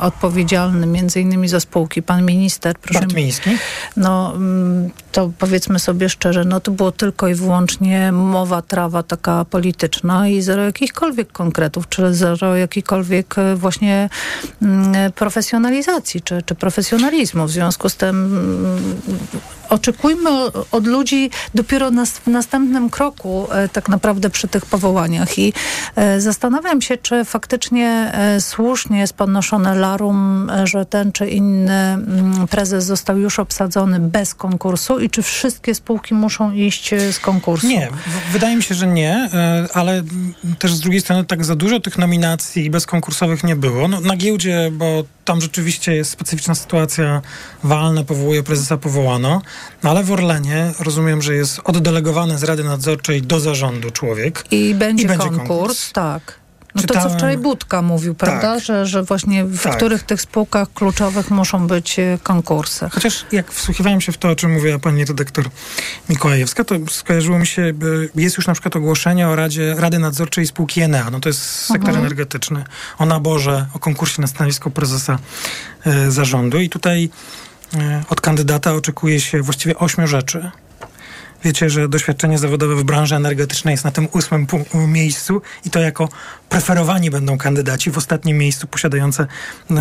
odpowiedzialny między innymi za spółki, pan minister, proszę Bartmiński. no mm, to powiedzmy sobie szczerze, no to było tylko i wyłącznie mowa, trawa taka polityczna i zero jakichkolwiek konkretów, czy zero jakiejkolwiek e, właśnie mm, profesjonalizacji, czy, czy profesjonalizmu. W związku z tym mm, oczekujmy od ludzi dopiero nas, w następnym kroku e, tak naprawdę przy tych powołaniach i e, zastanawiam się, czy faktycznie e, słusznie jest podnoszone larum, że ten czy inny mm, prezes został już obsadzony bez konkursu i czy wszystkie spółki muszą iść z konkursu? Nie, wydaje mi się, że nie, ale mm, też z drugiej strony tak za dużo tych nominacji bezkonkursowych nie było. No, na giełdzie, bo tam rzeczywiście jest specyficzna sytuacja, walne powołuje, prezesa powołano, no, ale w Orlenie rozumiem, że jest oddelegowany z Rady Nadzorczej do zarządu człowiek. I będzie, I będzie konkurs, konkurs. tak. No to, co Czytałem- wczoraj Budka mówił, prawda? Że, że właśnie w Tak. których tych spółkach kluczowych muszą być e, konkursy. Chociaż jak wsłuchiwałem się w to, o czym mówiła pani redaktor Mikołajewska, to skojarzyło mi się, by- jest już na przykład ogłoszenie o Radzie, Rady Nadzorczej spółki Enea, no to jest sektor Mhm. energetyczny, o naborze, o konkursie na stanowisko prezesa e, zarządu i tutaj e, od kandydata oczekuje się właściwie ośmiu rzeczy. Wiecie, że doświadczenie zawodowe w branży energetycznej jest na tym ósmym pu- miejscu i to jako preferowani będą kandydaci w ostatnim miejscu posiadające e,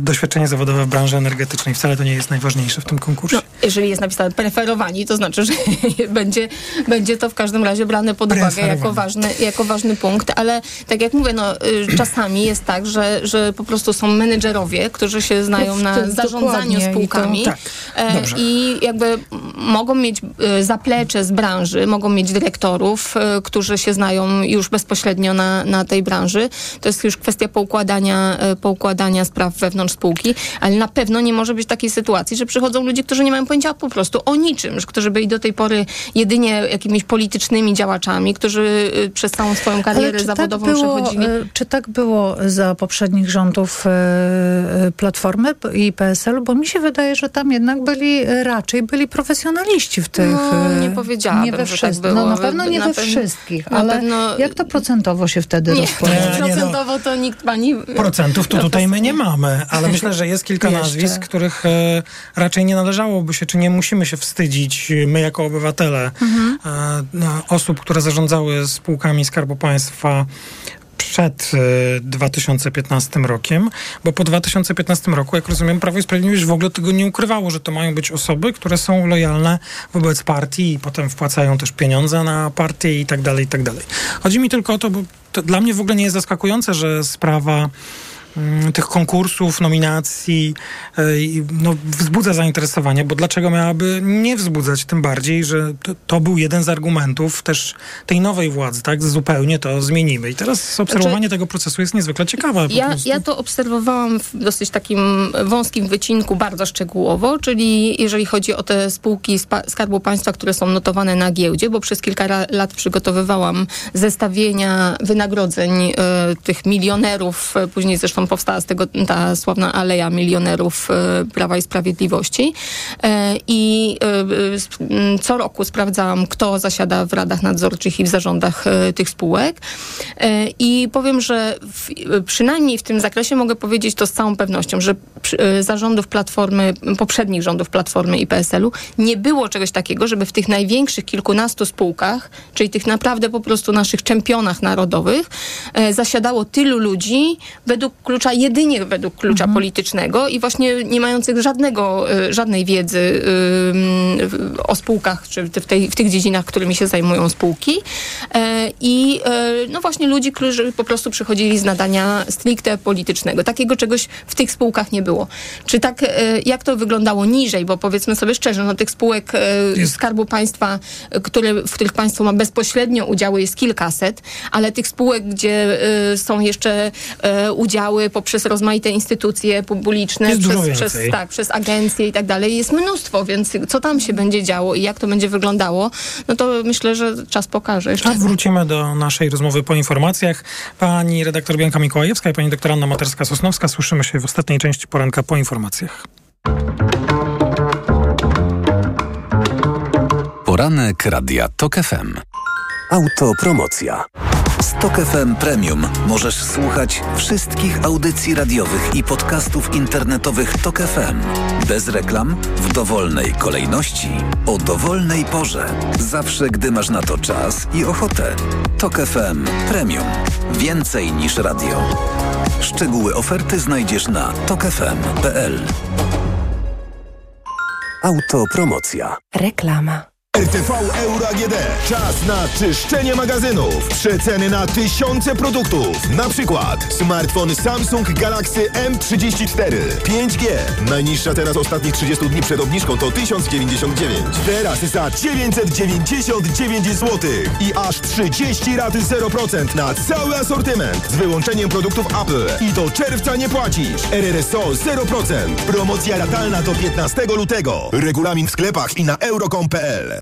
doświadczenie zawodowe w branży energetycznej. Wcale to nie jest najważniejsze w tym konkursie. No, jeżeli jest napisane preferowani, to znaczy, że będzie, będzie to w każdym razie brane pod uwagę jako ważny, jako ważny punkt, ale tak jak mówię, no, y, czasami jest tak, że, że po prostu są menedżerowie, którzy się znają na zarządzaniu dokładnie. I to- spółkami tak. e, i jakby mogą mieć y, zaplecze z branży, mogą mieć dyrektorów, y, którzy się znają już bezpośrednio na, na tej branży. To jest już kwestia poukładania, y, poukładania spraw wewnątrz spółki, ale na pewno nie może być takiej sytuacji, że przychodzą ludzie, którzy nie mają pojęcia po prostu o niczym, którzy byli do tej pory jedynie jakimiś politycznymi działaczami, którzy y, przez całą swoją karierę czy zawodową tak było, przechodzili. Czy tak było za poprzednich rządów Platformy i PSL-u? Bo mi się wydaje, że tam jednak byli raczej byli profesjonaliści w tych... No, nie powiedziałabym, nie we że tak. No na pewno nie Na we pewno- wszystkich, na ale pewno- jak to procentowo się wtedy Nie, rozkłada? procentowo to nikt pani... Procentów to tutaj my nie mamy, ale myślę, że jest kilka nazwisk, których e, raczej nie należałoby się, czy nie musimy się wstydzić, my jako obywatele, Mhm. e, no, osób, które zarządzały spółkami Skarbu Państwa przed e, 2015 rokiem, bo po 2015 roku, jak rozumiem, Prawo i Sprawiedliwość w ogóle tego nie ukrywało, że to mają być osoby, które są lojalne wobec partii i potem wpłacają też pieniądze na partię i tak dalej, i tak dalej. Chodzi mi tylko o to, bo to dla mnie w ogóle nie jest zaskakujące, że sprawa tych konkursów, nominacji e, no, wzbudza zainteresowanie, bo dlaczego miałaby nie wzbudzać? Tym bardziej, że to, to był jeden z argumentów też tej nowej władzy, tak? Zupełnie to zmienimy. I teraz obserwowanie tego procesu jest niezwykle ciekawe. Ja, ja to obserwowałam w dosyć takim wąskim wycinku bardzo szczegółowo, czyli jeżeli chodzi o te spółki Skarbu Państwa, które są notowane na giełdzie, bo przez kilka lat przygotowywałam zestawienia wynagrodzeń e, tych milionerów, e, później zresztą powstała z tego ta sławna aleja milionerów e, Prawa i Sprawiedliwości. E, i e, co roku sprawdzałam, kto zasiada w radach nadzorczych i w zarządach tych spółek. I powiem, że w, przynajmniej w tym zakresie mogę powiedzieć to z całą pewnością, że zarządów Platformy, poprzednich rządów Platformy i PSL-u nie było czegoś takiego, żeby w tych największych kilkunastu spółkach, czyli tych naprawdę po prostu naszych czempionach narodowych, zasiadało tylu ludzi według klucza jedynie według klucza politycznego i właśnie nie mających żadnego, y, żadnej wiedzy y, o spółkach, czy w, tej, w tych dziedzinach, którymi się zajmują spółki. E, I e, no właśnie ludzi, którzy po prostu przychodzili z nadania stricte politycznego. Takiego czegoś w tych spółkach nie było. Czy tak, e, jak to wyglądało niżej, bo powiedzmy sobie szczerze, no tych spółek e, Skarbu Państwa, e, które, w których państwo ma bezpośrednio udziały jest kilkaset, ale tych spółek, gdzie e, są jeszcze e, poprzez rozmaite instytucje publiczne, przez, przez, tak, przez agencje i tak dalej, jest mnóstwo, więc co tam się będzie działo i jak to będzie wyglądało, no to myślę, że czas pokaże jeszcze. A wrócimy do naszej rozmowy po informacjach. Pani redaktor Bianka Mikołajewska i pani doktor Anna Materska-Sosnowska. Słyszymy się w ostatniej części poranka po informacjach. Poranek Radia TOK FM. Autopromocja. Z TOK FM Premium możesz słuchać wszystkich audycji radiowych i podcastów internetowych TOK FM. Bez reklam, w dowolnej kolejności, o dowolnej porze. Zawsze, gdy masz na to czas i ochotę. TOK FM Premium. Więcej niż radio. Szczegóły oferty znajdziesz na tokefm.pl. Autopromocja. Reklama. RTV Euro AGD. Czas na czyszczenie magazynów. Przeceny na tysiące produktów. Na przykład smartfon Samsung Galaxy M34 5G. Najniższa teraz ostatnich 30 dni przed obniżką to 1099. Teraz za 999 zł. I aż 30 raty 0% na cały asortyment. Z wyłączeniem produktów Apple. I do czerwca nie płacisz. RRSO 0%. Promocja ratalna do 15 lutego. Regulamin w sklepach i na euro.com.pl.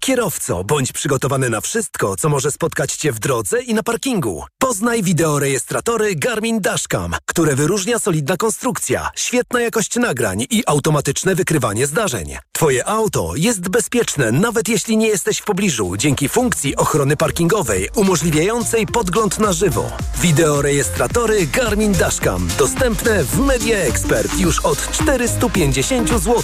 Kierowco, bądź przygotowany na wszystko, co może spotkać Cię w drodze i na parkingu. Poznaj wideorejestratory Garmin Dashcam, które wyróżnia solidna konstrukcja, świetna jakość nagrań i automatyczne wykrywanie zdarzeń. Twoje auto jest bezpieczne, nawet jeśli nie jesteś w pobliżu, dzięki funkcji ochrony parkingowej umożliwiającej podgląd na żywo. Wideorejestratory Garmin Dashcam dostępne w Media Expert już od 450 zł.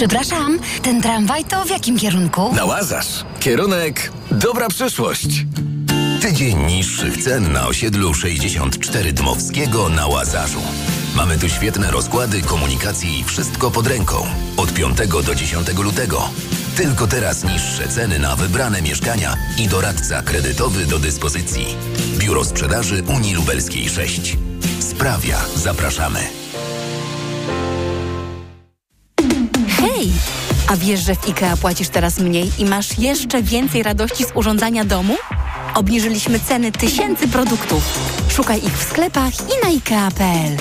Przepraszam, ten tramwaj to w jakim kierunku? Na Łazarz. Kierunek dobra przyszłość. Tydzień niższych cen na osiedlu 64 Dmowskiego na Łazarzu. Mamy tu świetne rozkłady komunikacji i wszystko pod ręką. Od 5 do 10 lutego. Tylko teraz niższe ceny na wybrane mieszkania i doradca kredytowy do dyspozycji. Biuro Sprzedaży Unii Lubelskiej 6. Sprawia. Zapraszamy. A wiesz, że w IKEA płacisz teraz mniej i masz jeszcze więcej radości z urządzania domu? Obniżyliśmy ceny tysięcy produktów. Szukaj ich w sklepach i na IKEA.pl.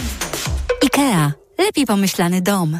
IKEA. Lepiej pomyślany dom.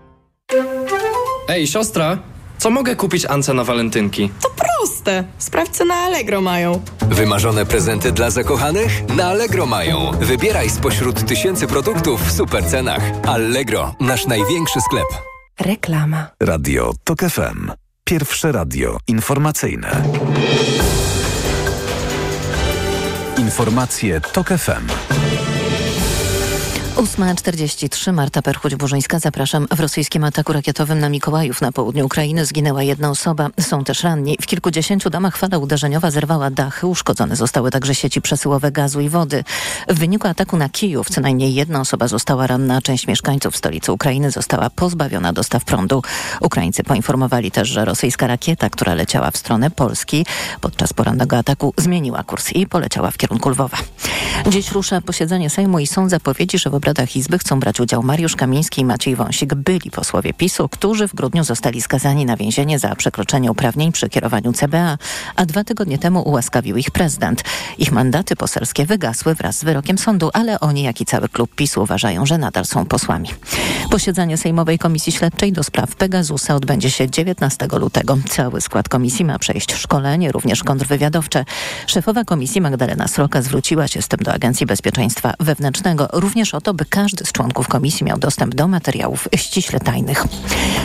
Ej, siostra, co mogę kupić Ance na walentynki? Proste. Sprawdź, co na Allegro mają. Wymarzone prezenty dla zakochanych? Na Allegro mają. Wybieraj spośród tysięcy produktów w super cenach. Allegro, nasz największy sklep. Reklama. Radio TOK FM. Pierwsze radio informacyjne. Informacje TOK FM. 8.43 Marta Perchuć-Burzyńska. Zapraszam. W rosyjskim ataku rakietowym na Mikołajów na południu Ukrainy zginęła jedna osoba. Są też ranni. W kilkudziesięciu domach fala uderzeniowa zerwała dachy. Uszkodzone zostały także sieci przesyłowe gazu i wody. W wyniku ataku na Kijów co najmniej jedna osoba została ranna, część mieszkańców stolicy Ukrainy została pozbawiona dostaw prądu. Ukraińcy poinformowali też, że rosyjska rakieta, która leciała w stronę Polski podczas porannego ataku zmieniła kurs i poleciała w kierunku Lwowa. Dziś rusza posiedzenie Sejmu i są zapowiedzi, że w obradach Izby chcą brać udział Mariusz Kamiński i Maciej Wąsik, byli posłowie PiSu, którzy w grudniu zostali skazani na więzienie za przekroczenie uprawnień przy kierowaniu CBA, a dwa tygodnie temu ułaskawił ich prezydent. Ich mandaty poselskie wygasły wraz z wyrokiem sądu, ale oni, jak i cały klub PiSu uważają, że nadal są posłami. Posiedzenie Sejmowej Komisji Śledczej do spraw Pegasusa odbędzie się 19 lutego. Cały skład komisji ma przejść szkolenie, również kontrwywiadowcze. Szefowa komisji Magdalena Sroka zwróciła się z tym do Agencji Bezpieczeństwa Wewnętrznego, również o to, by każdy z członków komisji miał dostęp do materiałów ściśle tajnych.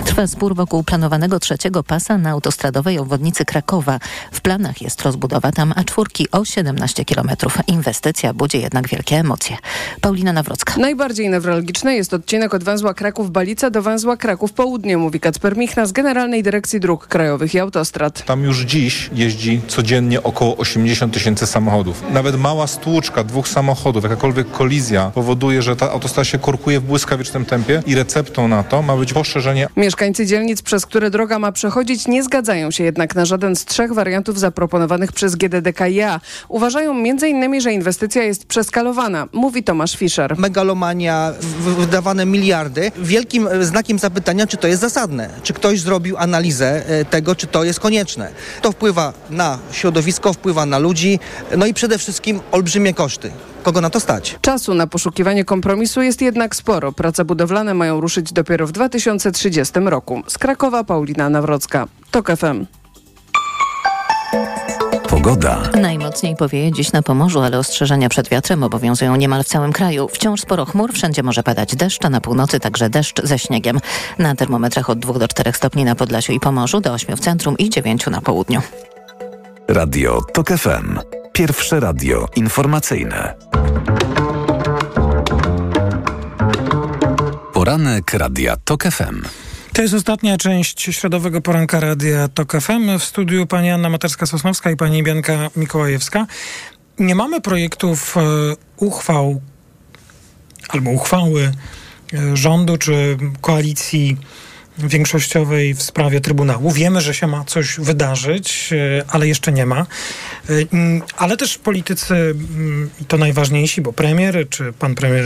Trwa spór wokół planowanego trzeciego pasa na autostradowej obwodnicy Krakowa. W planach jest rozbudowa tam A4 o 17 km. Inwestycja budzi jednak wielkie emocje. Paulina Nawrocka. Najbardziej newralgiczny jest odcinek od węzła Kraków-Balica do węzła Kraków-Południe, mówi Kacper Michna z Generalnej Dyrekcji Dróg Krajowych i Autostrad. Tam już dziś jeździ codziennie około 80 tysięcy samochodów. Nawet mała stłuczka dwóch samochodów, jakakolwiek kolizja powoduje, że ta autostrada się korkuje w błyskawicznym tempie i receptą na to ma być poszerzenie. Mieszkańcy dzielnic, przez które droga ma przechodzić, nie zgadzają się jednak na żaden z trzech wariantów zaproponowanych przez GDDKiA. Uważają m.in., że inwestycja jest przeskalowana, mówi Tomasz Fischer. Megalomania, wydawane miliardy. Wielkim e, znakiem zapytania, czy to jest zasadne. Czy ktoś zrobił analizę e, tego, czy to jest konieczne. To wpływa na środowisko, wpływa na ludzi, no i przede wszystkim olbrzymie koszty. Kogo na to stać? Czasu na poszukiwanie kompromisu jest jednak sporo. Prace budowlane mają ruszyć dopiero w 2030 roku. Z Krakowa Paulina Nawrocka. TOK FM. Pogoda. Najmocniej powieje dziś na Pomorzu, ale ostrzeżenia przed wiatrem obowiązują niemal w całym kraju. Wciąż sporo chmur, wszędzie może padać deszcz, a na północy także deszcz ze śniegiem. Na termometrach od 2 do 4 stopni na Podlasiu i Pomorzu, do 8 w centrum i 9 na południu. Radio TOK FM. Pierwsze radio informacyjne. Poranek Radia TOK FM. To jest ostatnia część środowego poranka Radia TOK FM. W studiu pani Anna Materska-Sosnowska i pani Bianka Mikołajewska. Nie mamy projektów e, uchwał albo uchwały e, rządu czy koalicji większościowej w sprawie Trybunału. Wiemy, że się ma coś wydarzyć, e, ale jeszcze nie ma. E, mm, Ale też politycy, mm, i to najważniejsi, bo premier, czy pan premier,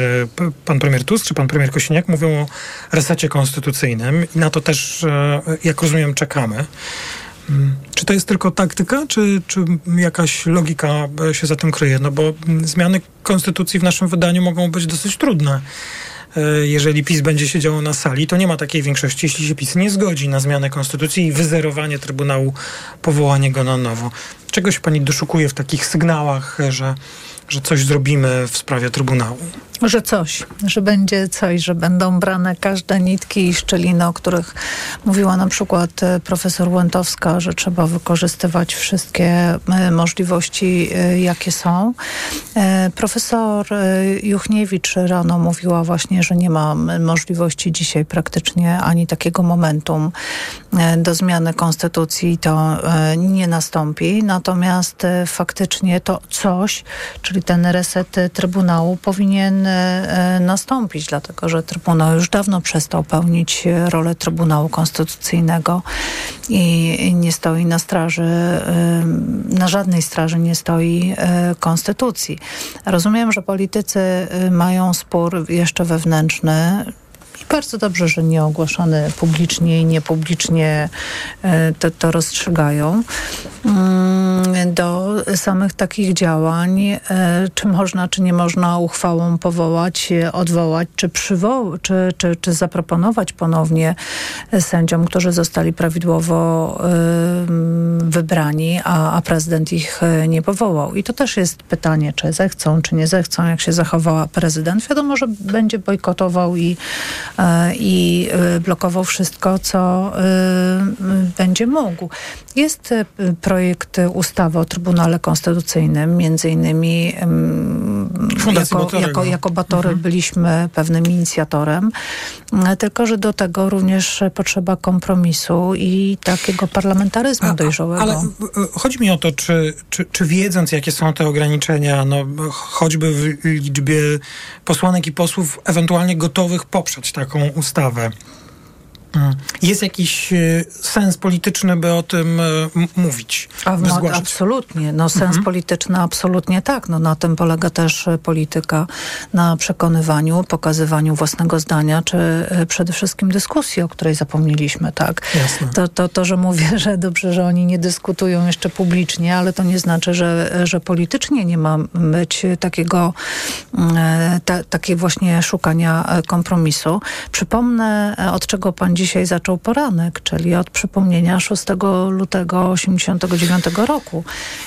pan premier Tusk, czy pan premier Kosiniak mówią o resecie konstytucyjnym i na to też, e, jak rozumiem, czekamy. Mm, Czy to jest tylko taktyka, czy, czy jakaś logika się za tym kryje? No bo zmiany konstytucji w naszym wydaniu mogą być dosyć trudne. E, Jeżeli PiS będzie siedziało na sali, to nie ma takiej większości, jeśli się PiS nie zgodzi na zmianę konstytucji i wyzerowanie Trybunału, powołanie go na nowo. Czego się pani doszukuje w takich sygnałach, że, że coś zrobimy w sprawie Trybunału? Że coś, że będzie coś, że będą brane każde nitki i szczeliny, o których mówiła na przykład e, profesor Łętowska, że trzeba wykorzystywać wszystkie e, możliwości, e, jakie są. Profesor Juchniewicz rano mówiła właśnie, że nie ma możliwości dzisiaj praktycznie ani takiego momentum do zmiany konstytucji, to nie nastąpi. Natomiast faktycznie to coś, czyli ten reset Trybunału powinien e, e, nastąpić, dlatego że Trybunał już dawno przestał pełnić e, rolę Trybunału Konstytucyjnego i nie stoi na straży, e, na żadnej straży nie stoi Konstytucji. Rozumiem, że politycy mają spór jeszcze wewnętrzny, i bardzo dobrze, że nie ogłaszane publicznie i niepublicznie e, to, to rozstrzygają. Mm, Do samych takich działań, e, czy można, czy nie można uchwałą powołać, e, odwołać, czy, przywo- czy, czy, czy zaproponować ponownie sędziom, którzy zostali prawidłowo wybrani, a, a prezydent ich nie powołał. I to też jest pytanie, czy zechcą, czy nie zechcą, jak się zachowała prezydent. Wiadomo, że będzie bojkotował i, i e, blokował wszystko, co e, będzie mógł. Jest e, projekt ustawy o Trybunale Konstytucyjnym, między innymi jako, Batorego. jako, jako Batory byliśmy pewnym inicjatorem, E, tylko że do tego również potrzeba kompromisu i takiego parlamentaryzmu dojrzałego. Ale e, chodzi mi o to, czy, czy, czy wiedząc, jakie są te ograniczenia, no, choćby w liczbie posłanek i posłów ewentualnie gotowych poprzeć taką ustawę, jest jakiś e, sens polityczny, by o tym e, mówić, A no, absolutnie. No, sens Mhm. polityczny absolutnie tak. No, na tym polega też e, polityka, na przekonywaniu, pokazywaniu własnego zdania, czy przede wszystkim dyskusji, o której zapomnieliśmy. Tak? Jasne. To, to, to, że mówię, że dobrze, że oni nie dyskutują jeszcze publicznie, ale to nie znaczy, że, że politycznie nie ma być takiego e, ta, takiej właśnie szukania kompromisu. Przypomnę, od czego pan dzisiaj zaczął poranek, czyli od przypomnienia 6 lutego 89 roku.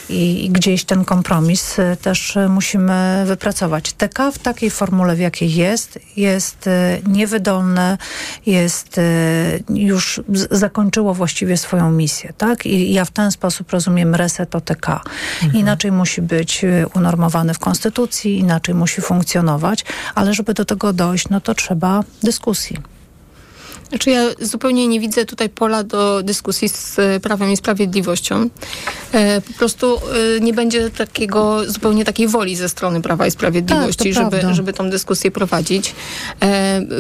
I, I gdzieś ten kompromis e, też e, musimy wypracować. TK w takiej formule, w jakiej jest, jest e, niewydolne, jest już zakończyło właściwie swoją misję, tak? I ja w ten sposób rozumiem reset OTK. Inaczej musi być unormowany w Konstytucji, inaczej musi funkcjonować, ale żeby do tego dojść, no to trzeba dyskusji. Znaczy ja zupełnie nie widzę tutaj pola do dyskusji z e, Prawem i Sprawiedliwością. E, po prostu e, nie będzie takiego, zupełnie takiej woli ze strony Prawa i Sprawiedliwości, Tak, to prawda. żeby, żeby tą dyskusję prowadzić.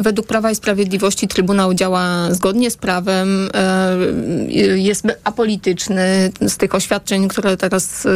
Według Prawa i Sprawiedliwości Trybunał działa zgodnie z prawem, jest apolityczny. Z tych oświadczeń, które teraz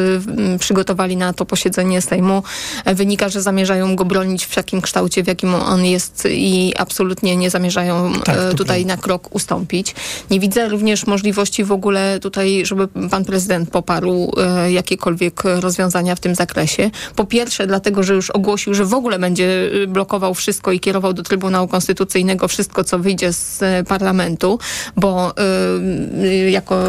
przygotowali na to posiedzenie Sejmu, wynika, że zamierzają go bronić w takim kształcie, w jakim on jest i absolutnie nie zamierzają Tak, to tutaj na krok ustąpić. Nie widzę również możliwości w ogóle tutaj, żeby pan prezydent poparł e, jakiekolwiek rozwiązania w tym zakresie. Po pierwsze, dlatego, że już ogłosił, że w ogóle będzie e, blokował wszystko i kierował do Trybunału Konstytucyjnego wszystko, co wyjdzie z e, parlamentu, bo e, jako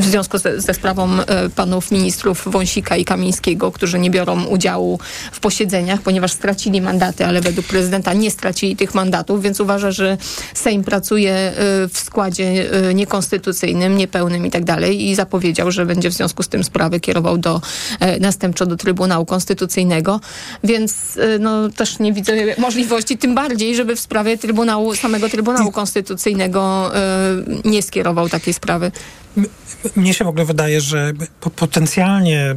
w związku ze, ze sprawą e, panów ministrów Wąsika i Kamińskiego, którzy nie biorą udziału w posiedzeniach, ponieważ stracili mandaty, ale według prezydenta nie stracili tych mandatów, więc uważa, że Sejm pracuje e, w składzie e, niekonstytucyjnym, niepełnym i tak dalej i zapowiedział, że będzie w związku z tym sprawy kierował do e, następczo do Trybunału Konstytucyjnego, więc e, no, też nie widzę możliwości, tym bardziej, żeby w sprawie Trybunału, samego Trybunału Konstytucyjnego nie skierował takiej sprawy. Mnie się w ogóle wydaje, że po- potencjalnie e,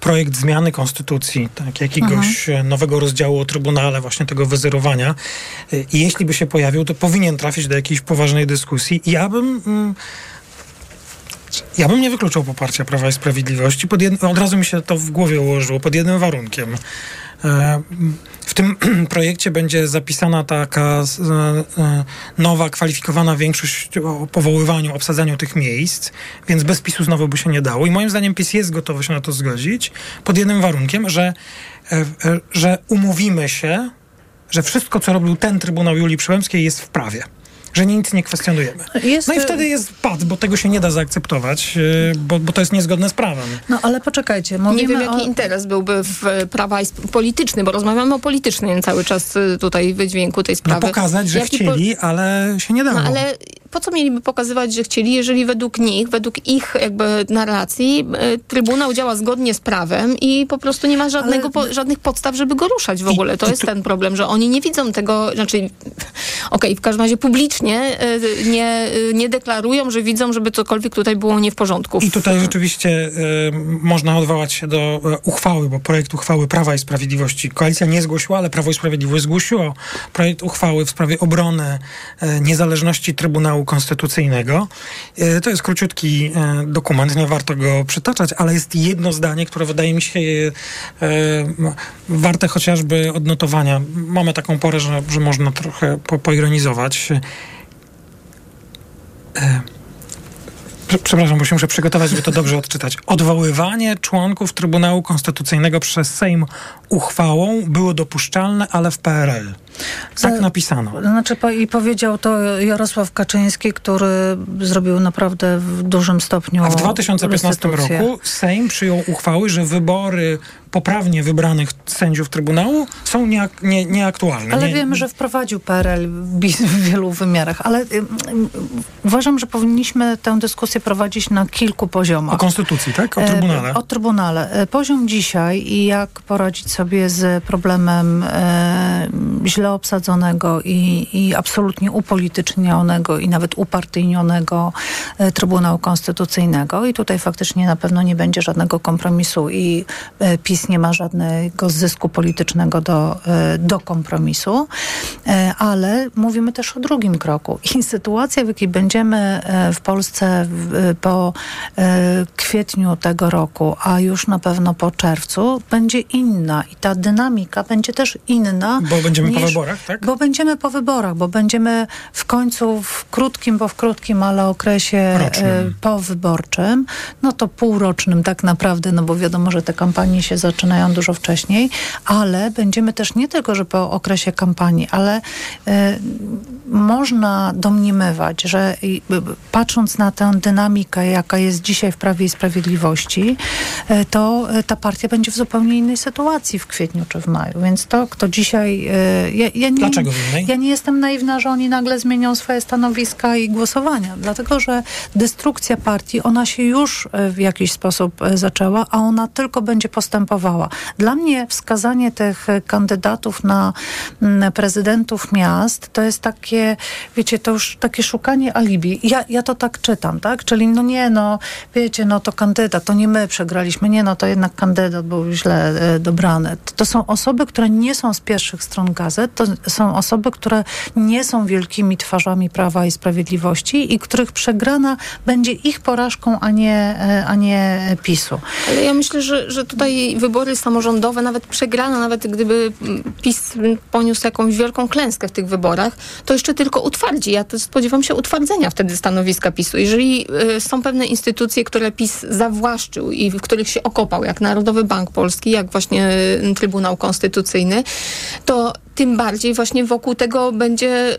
projekt zmiany konstytucji, tak, jakiegoś e, nowego rozdziału o Trybunale, właśnie tego wyzerowania, e, jeśli by się pojawił, to powinien trafić do jakiejś poważnej dyskusji. Ja bym... Mm, ja bym nie wykluczał poparcia Prawa i Sprawiedliwości. Jed... Od razu mi się to w głowie ułożyło, pod jednym warunkiem. E, W tym projekcie będzie zapisana taka e, e, nowa, kwalifikowana większość o powoływaniu, obsadzaniu tych miejsc, więc bez PiSu znowu by się nie dało. I moim zdaniem PiS jest gotowy się na to zgodzić, pod jednym warunkiem, że, że umówimy się, że wszystko, co robił ten Trybunał Julii Przyłębskiej jest w prawie. Że nic nie kwestionujemy. Jest- no i wtedy jest pad, bo tego się nie da zaakceptować, e, bo, bo to jest niezgodne z prawem. No ale poczekajcie, mówimy Nie wiem, jaki o... interes byłby w e, prawa i sp- polityczny, bo rozmawiamy o politycznym cały czas e, tutaj wydźwięku tej No sprawy. pokazać, że Jaki po- chcieli, ale się nie dało. No ale po co mieliby pokazywać, że chcieli, jeżeli według nich, według ich jakby narracji e, Trybunał działa zgodnie z prawem i po prostu nie ma żadnego, po, żadnych podstaw, żeby go ruszać w ogóle. To jest ten problem, że oni nie widzą tego, znaczy okej, w każdym razie publicznie e, nie, e, nie deklarują, że widzą, żeby cokolwiek tutaj było nie w porządku. I tutaj rzeczywiście e, można odwołać się do uchwały, bo projekt uchwały Prawa i Sprawiedliwości koalicja nie zgłosiła, ale Prawo i Sprawiedliwość zgłosiło projekt uchwały w sprawie obrony e, niezależności Trybunału Konstytucyjnego. E, to jest króciutki e, dokument, nie warto go przytaczać, ale jest jedno zdanie, które wydaje mi się e, warte chociażby odnotowania. Mamy taką porę, że, że można trochę po, poironizować. Prze- Przepraszam, bo się muszę przygotować, żeby to dobrze odczytać. Odwoływanie członków Trybunału Konstytucyjnego przez Sejm uchwałą było dopuszczalne, ale w PRL. Tak napisano. Znaczy, po- i powiedział to Jarosław Kaczyński, który zrobił naprawdę w dużym stopniu A w 2015 restytucję. roku Sejm przyjął uchwały, że wybory poprawnie wybranych sędziów Trybunału są nieak- nie, nieaktualne. Ale nie, wiemy, że wprowadził PRL w wielu wymiarach, ale ym, ym, uważam, że powinniśmy tę dyskusję prowadzić na kilku poziomach. O konstytucji, tak? O E, Trybunale. O Trybunale. E, Poziom dzisiaj i jak poradzić sobie z problemem e, źle obsadzonego i, i absolutnie upolitycznionego i nawet upartyjnionego e, Trybunału Konstytucyjnego. I tutaj faktycznie na pewno nie będzie żadnego kompromisu i e, PiS nie ma żadnego zysku politycznego do, e, do kompromisu. Ale mówimy też o drugim kroku. I sytuacja, w jakiej będziemy w Polsce po kwietniu tego roku, a już na pewno po czerwcu, będzie inna i ta dynamika będzie też inna. Bo będziemy niż- wyborach, tak? Bo będziemy po wyborach, bo będziemy w końcu w krótkim, bo w krótkim, ale okresie Rocznym. e, powyborczym, no to półrocznym tak naprawdę, no bo wiadomo, że te kampanie się zaczynają dużo wcześniej, ale będziemy też nie tylko, że po okresie kampanii, ale e, można domniemywać, że b- patrząc na tę dynamikę, jaka jest dzisiaj w Prawie i Sprawiedliwości, e, to ta partia będzie w zupełnie innej sytuacji w kwietniu czy w maju. Więc to, kto dzisiaj... Ja, ja nie, Dlaczego innej? Ja nie jestem naiwna, że oni nagle zmienią swoje stanowiska i głosowania, dlatego że destrukcja partii, ona się już e, w jakiś sposób e, zaczęła, a ona tylko będzie postępowała. Dla mnie wskazanie tych e, kandydatów na prezydentów miast to jest takie, wiecie, to już takie szukanie alibi. Ja, ja to tak czytam, tak? Czyli no nie, no wiecie, no to kandydat, to nie my przegraliśmy, nie, no to jednak kandydat był źle e, dobrany. To są osoby, które nie są z pierwszych stron gazet, to są osoby, które nie są wielkimi twarzami Prawa i Sprawiedliwości i których przegrana będzie ich porażką, a nie, e, a nie PiSu. Ale ja myślę, że, że tutaj wybory samorządowe, nawet przegrana, nawet gdyby PiS poniósł jakąś wielką klęskę w tych wyborach, to jeszcze tylko utwardzi. Ja spodziewam się utwardzenia wtedy stanowiska PiSu. Jeżeli y, są pewne instytucje, które PiS zawłaszczył i w których się okopał, jak Narodowy Bank Polski, jak właśnie y, Trybunał Konstytucyjny, to tym bardziej właśnie wokół tego będzie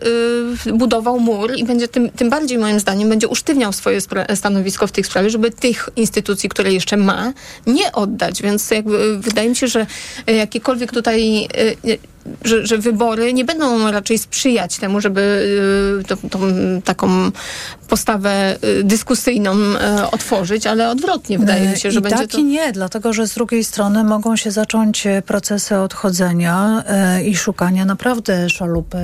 y, budował mur i będzie tym, tym bardziej moim zdaniem będzie usztywniał swoje stanowisko w tych sprawie, żeby tych instytucji, które jeszcze ma, nie oddać. Więc jakby y, wydaje mi się, że y, jakiekolwiek tutaj y, y, że, że wybory nie będą raczej sprzyjać temu, żeby y, tą, tą taką postawę y, dyskusyjną y, otworzyć, ale odwrotnie wydaje mi się, że I będzie tak to... i nie, dlatego że z drugiej strony mogą się zacząć procesy odchodzenia i szukania naprawdę szalupy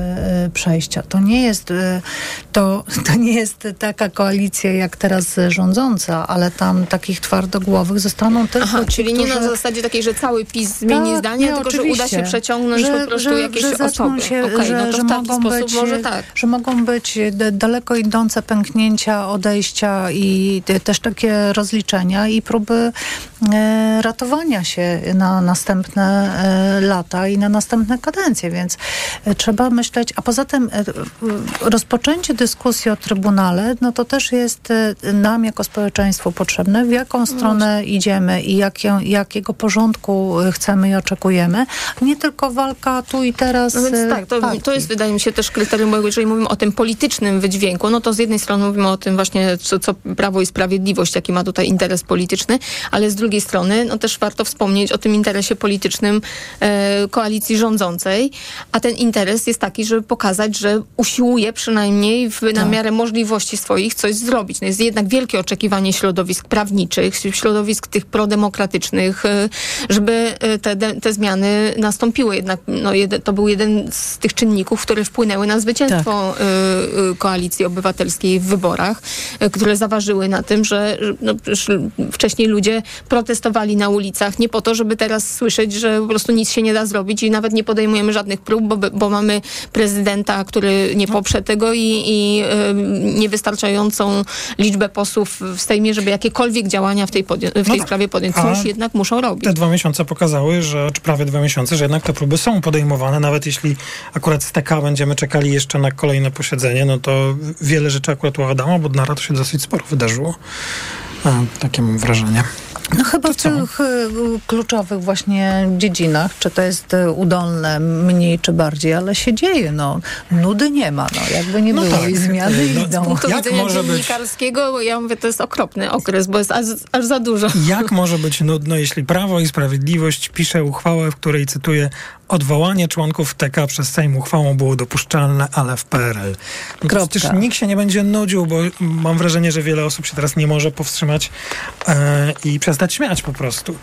przejścia. To nie jest to, to nie jest taka koalicja jak teraz rządząca, ale tam takich twardogłowych zostaną tylko Aha, ci, czyli nie którzy... na zasadzie takiej, że cały PiS zmieni Tak, zdanie, nie, tylko że uda się oczywiście. przeciągnąć Że- prostu że- jakieś że zaczną osoby. Się, Okej, że, no że mogą być, tak. Że mogą być daleko idące pęknięcia, odejścia i te- też takie rozliczenia i próby e, ratowania się na następne e, lata i na następne kadencje, więc e, trzeba myśleć, a poza tym e, rozpoczęcie dyskusji o Trybunale, no to też jest nam jako społeczeństwu potrzebne, w jaką stronę idziemy i jakie, jakiego porządku chcemy i oczekujemy, nie tylko walka tu i teraz. No więc e, tak, to, to jest wydaje mi się też kryterium, bo jeżeli mówimy o tym politycznym wydźwięku, no to z jednej strony mówimy o tym właśnie, co, co Prawo i Sprawiedliwość, jaki ma tutaj interes polityczny, ale z drugiej strony, no też warto wspomnieć o tym interesie politycznym e, koalicji rządzącej, a ten interes jest taki, żeby pokazać, że usiłuje przynajmniej w, na Tak. miarę możliwości swoich coś zrobić. No jest jednak wielkie oczekiwanie środowisk prawniczych, środowisk tych prodemokratycznych, e, żeby e, te, te zmiany nastąpiły. Jednak no, jed, to był jeden z tych czynników, które wpłynęły na zwycięstwo Tak. e, e, Koalicji Obywatelskiej w wyborach, e, które zaważyły na tym, że no, wcześniej ludzie protestowali na ulicach nie po to, żeby teraz słyszeć, że po prostu nic się nie da zrobić i nawet nie podejmujemy żadnych prób, bo, bo mamy prezydenta, który nie poprze tego i, i niewystarczającą liczbę posłów w Sejmie, żeby jakiekolwiek działania w tej, podję- w No tej tak. sprawie podjąć. Cóż jednak muszą robić. Te dwa miesiące pokazały, że, czy prawie dwa miesiące, że jednak te próby są podejmowane, nawet jeśli akurat z TK będziemy czekali jeszcze na kolejne posiedzenie, no to wiele rzeczy akurat u Adama Bodnara to się dosyć sporo wydarzyło. A, takie mam wrażenie. No chyba w tych y, kluczowych właśnie dziedzinach, czy to jest y, udolne mniej czy bardziej, ale się dzieje, no. Nudy nie ma, no. Jakby nie No było tak. i zmiany No, idą. Z punktu Jak widzenia może być- dziennikarskiego, ja mówię, to jest okropny okres, bo jest aż, aż za dużo. Jak może być nudno, jeśli Prawo i Sprawiedliwość pisze uchwałę, w której cytuję odwołanie członków TK przez Sejm uchwałą było dopuszczalne, ale w PRL. Kropka. przecież nikt się nie będzie nudził, bo mam wrażenie, że wiele osób się teraz nie może powstrzymać e, i przestać śmiać po prostu.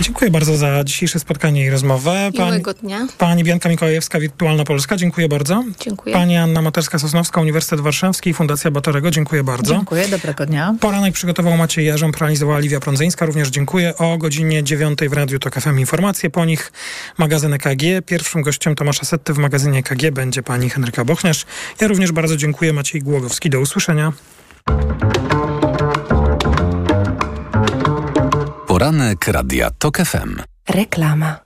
Dziękuję bardzo za dzisiejsze spotkanie i rozmowę. Miłego dnia. Pani Bianka Mikołajewska, Wirtualna Polska, dziękuję bardzo. Dziękuję. Pani Anna Materska-Sosnowska, Uniwersytet Warszawski i Fundacja Batorego, dziękuję bardzo. Dziękuję, dobrego dnia. Poranek przygotował Maciej Jarząb, realizowała Liwia Prądzyńska. Również dziękuję. O godzinie 9 w Radiu TOK FM informacje. Po nich magazyn EKG. Pierwszym gościem Tomasza Setty w magazynie EKG będzie pani Henryka Bochniarz. Ja również bardzo dziękuję. Maciej Głogowski. Do usłyszenia. Poranek Radia TOK FM. Reklama.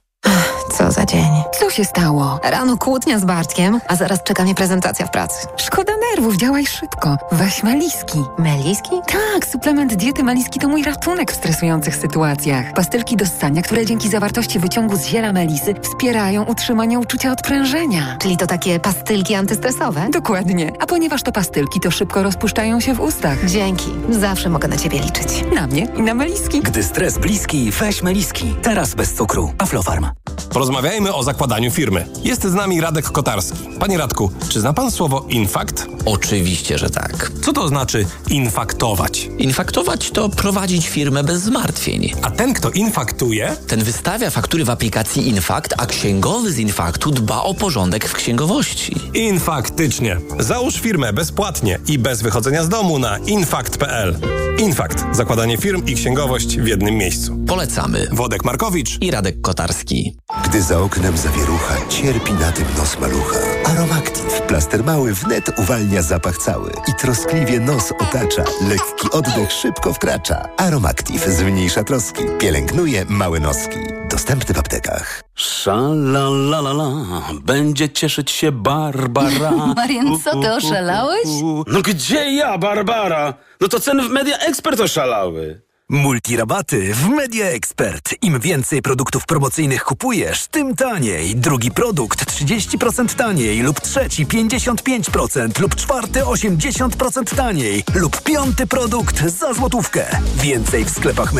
Co za dzień. Co się stało? Rano kłótnia z Bartkiem, a zaraz czeka mnie prezentacja w pracy. Szkoda nerwów, działaj szybko. Weź Meliski. Meliski? Tak, suplement diety Meliski to mój ratunek w stresujących sytuacjach. Pastylki do ssania, które dzięki zawartości wyciągu z ziela melisy wspierają utrzymanie uczucia odprężenia. Czyli to takie pastylki antystresowe? Dokładnie. A ponieważ to pastylki, to szybko rozpuszczają się w ustach. Dzięki. Zawsze mogę na ciebie liczyć. Na mnie i na Meliski. Gdy stres bliski, weź Meliski. Teraz bez cukru. Aflofarm. Porozmawiajmy o zakładaniu firmy. Jest z nami Radek Kotarski. Panie Radku, czy zna pan słowo infakt? Oczywiście, że tak. Co to znaczy infaktować? Infaktować to prowadzić firmę bez zmartwień. A ten, kto infaktuje? Ten wystawia faktury w aplikacji Infakt, a księgowy z Infaktu dba o porządek w księgowości. Infaktycznie. Załóż firmę bezpłatnie i bez wychodzenia z domu na infakt.pl. Infakt. Zakładanie firm i księgowość w jednym miejscu. Polecamy. Wodek Markowicz i Radek Kotarski. Gdy za oknem zawierucha, cierpi na tym nos malucha. Aromactive, plaster mały wnet uwalnia zapach cały i troskliwie nos otacza. Lekki oddech szybko wkracza. Aromactive zmniejsza troski, pielęgnuje małe noski. Dostępny w aptekach. Szalalalala, będzie cieszyć się Barbara. Marian, co ty, oszalałeś? No gdzie ja, Barbara? No to ceny w Media Expert oszalały. Multirabaty w Media Expert. Im więcej produktów promocyjnych kupujesz, tym taniej. Drugi produkt 30% taniej lub trzeci 55% lub czwarty 80% taniej lub piąty produkt za złotówkę. Więcej w sklepach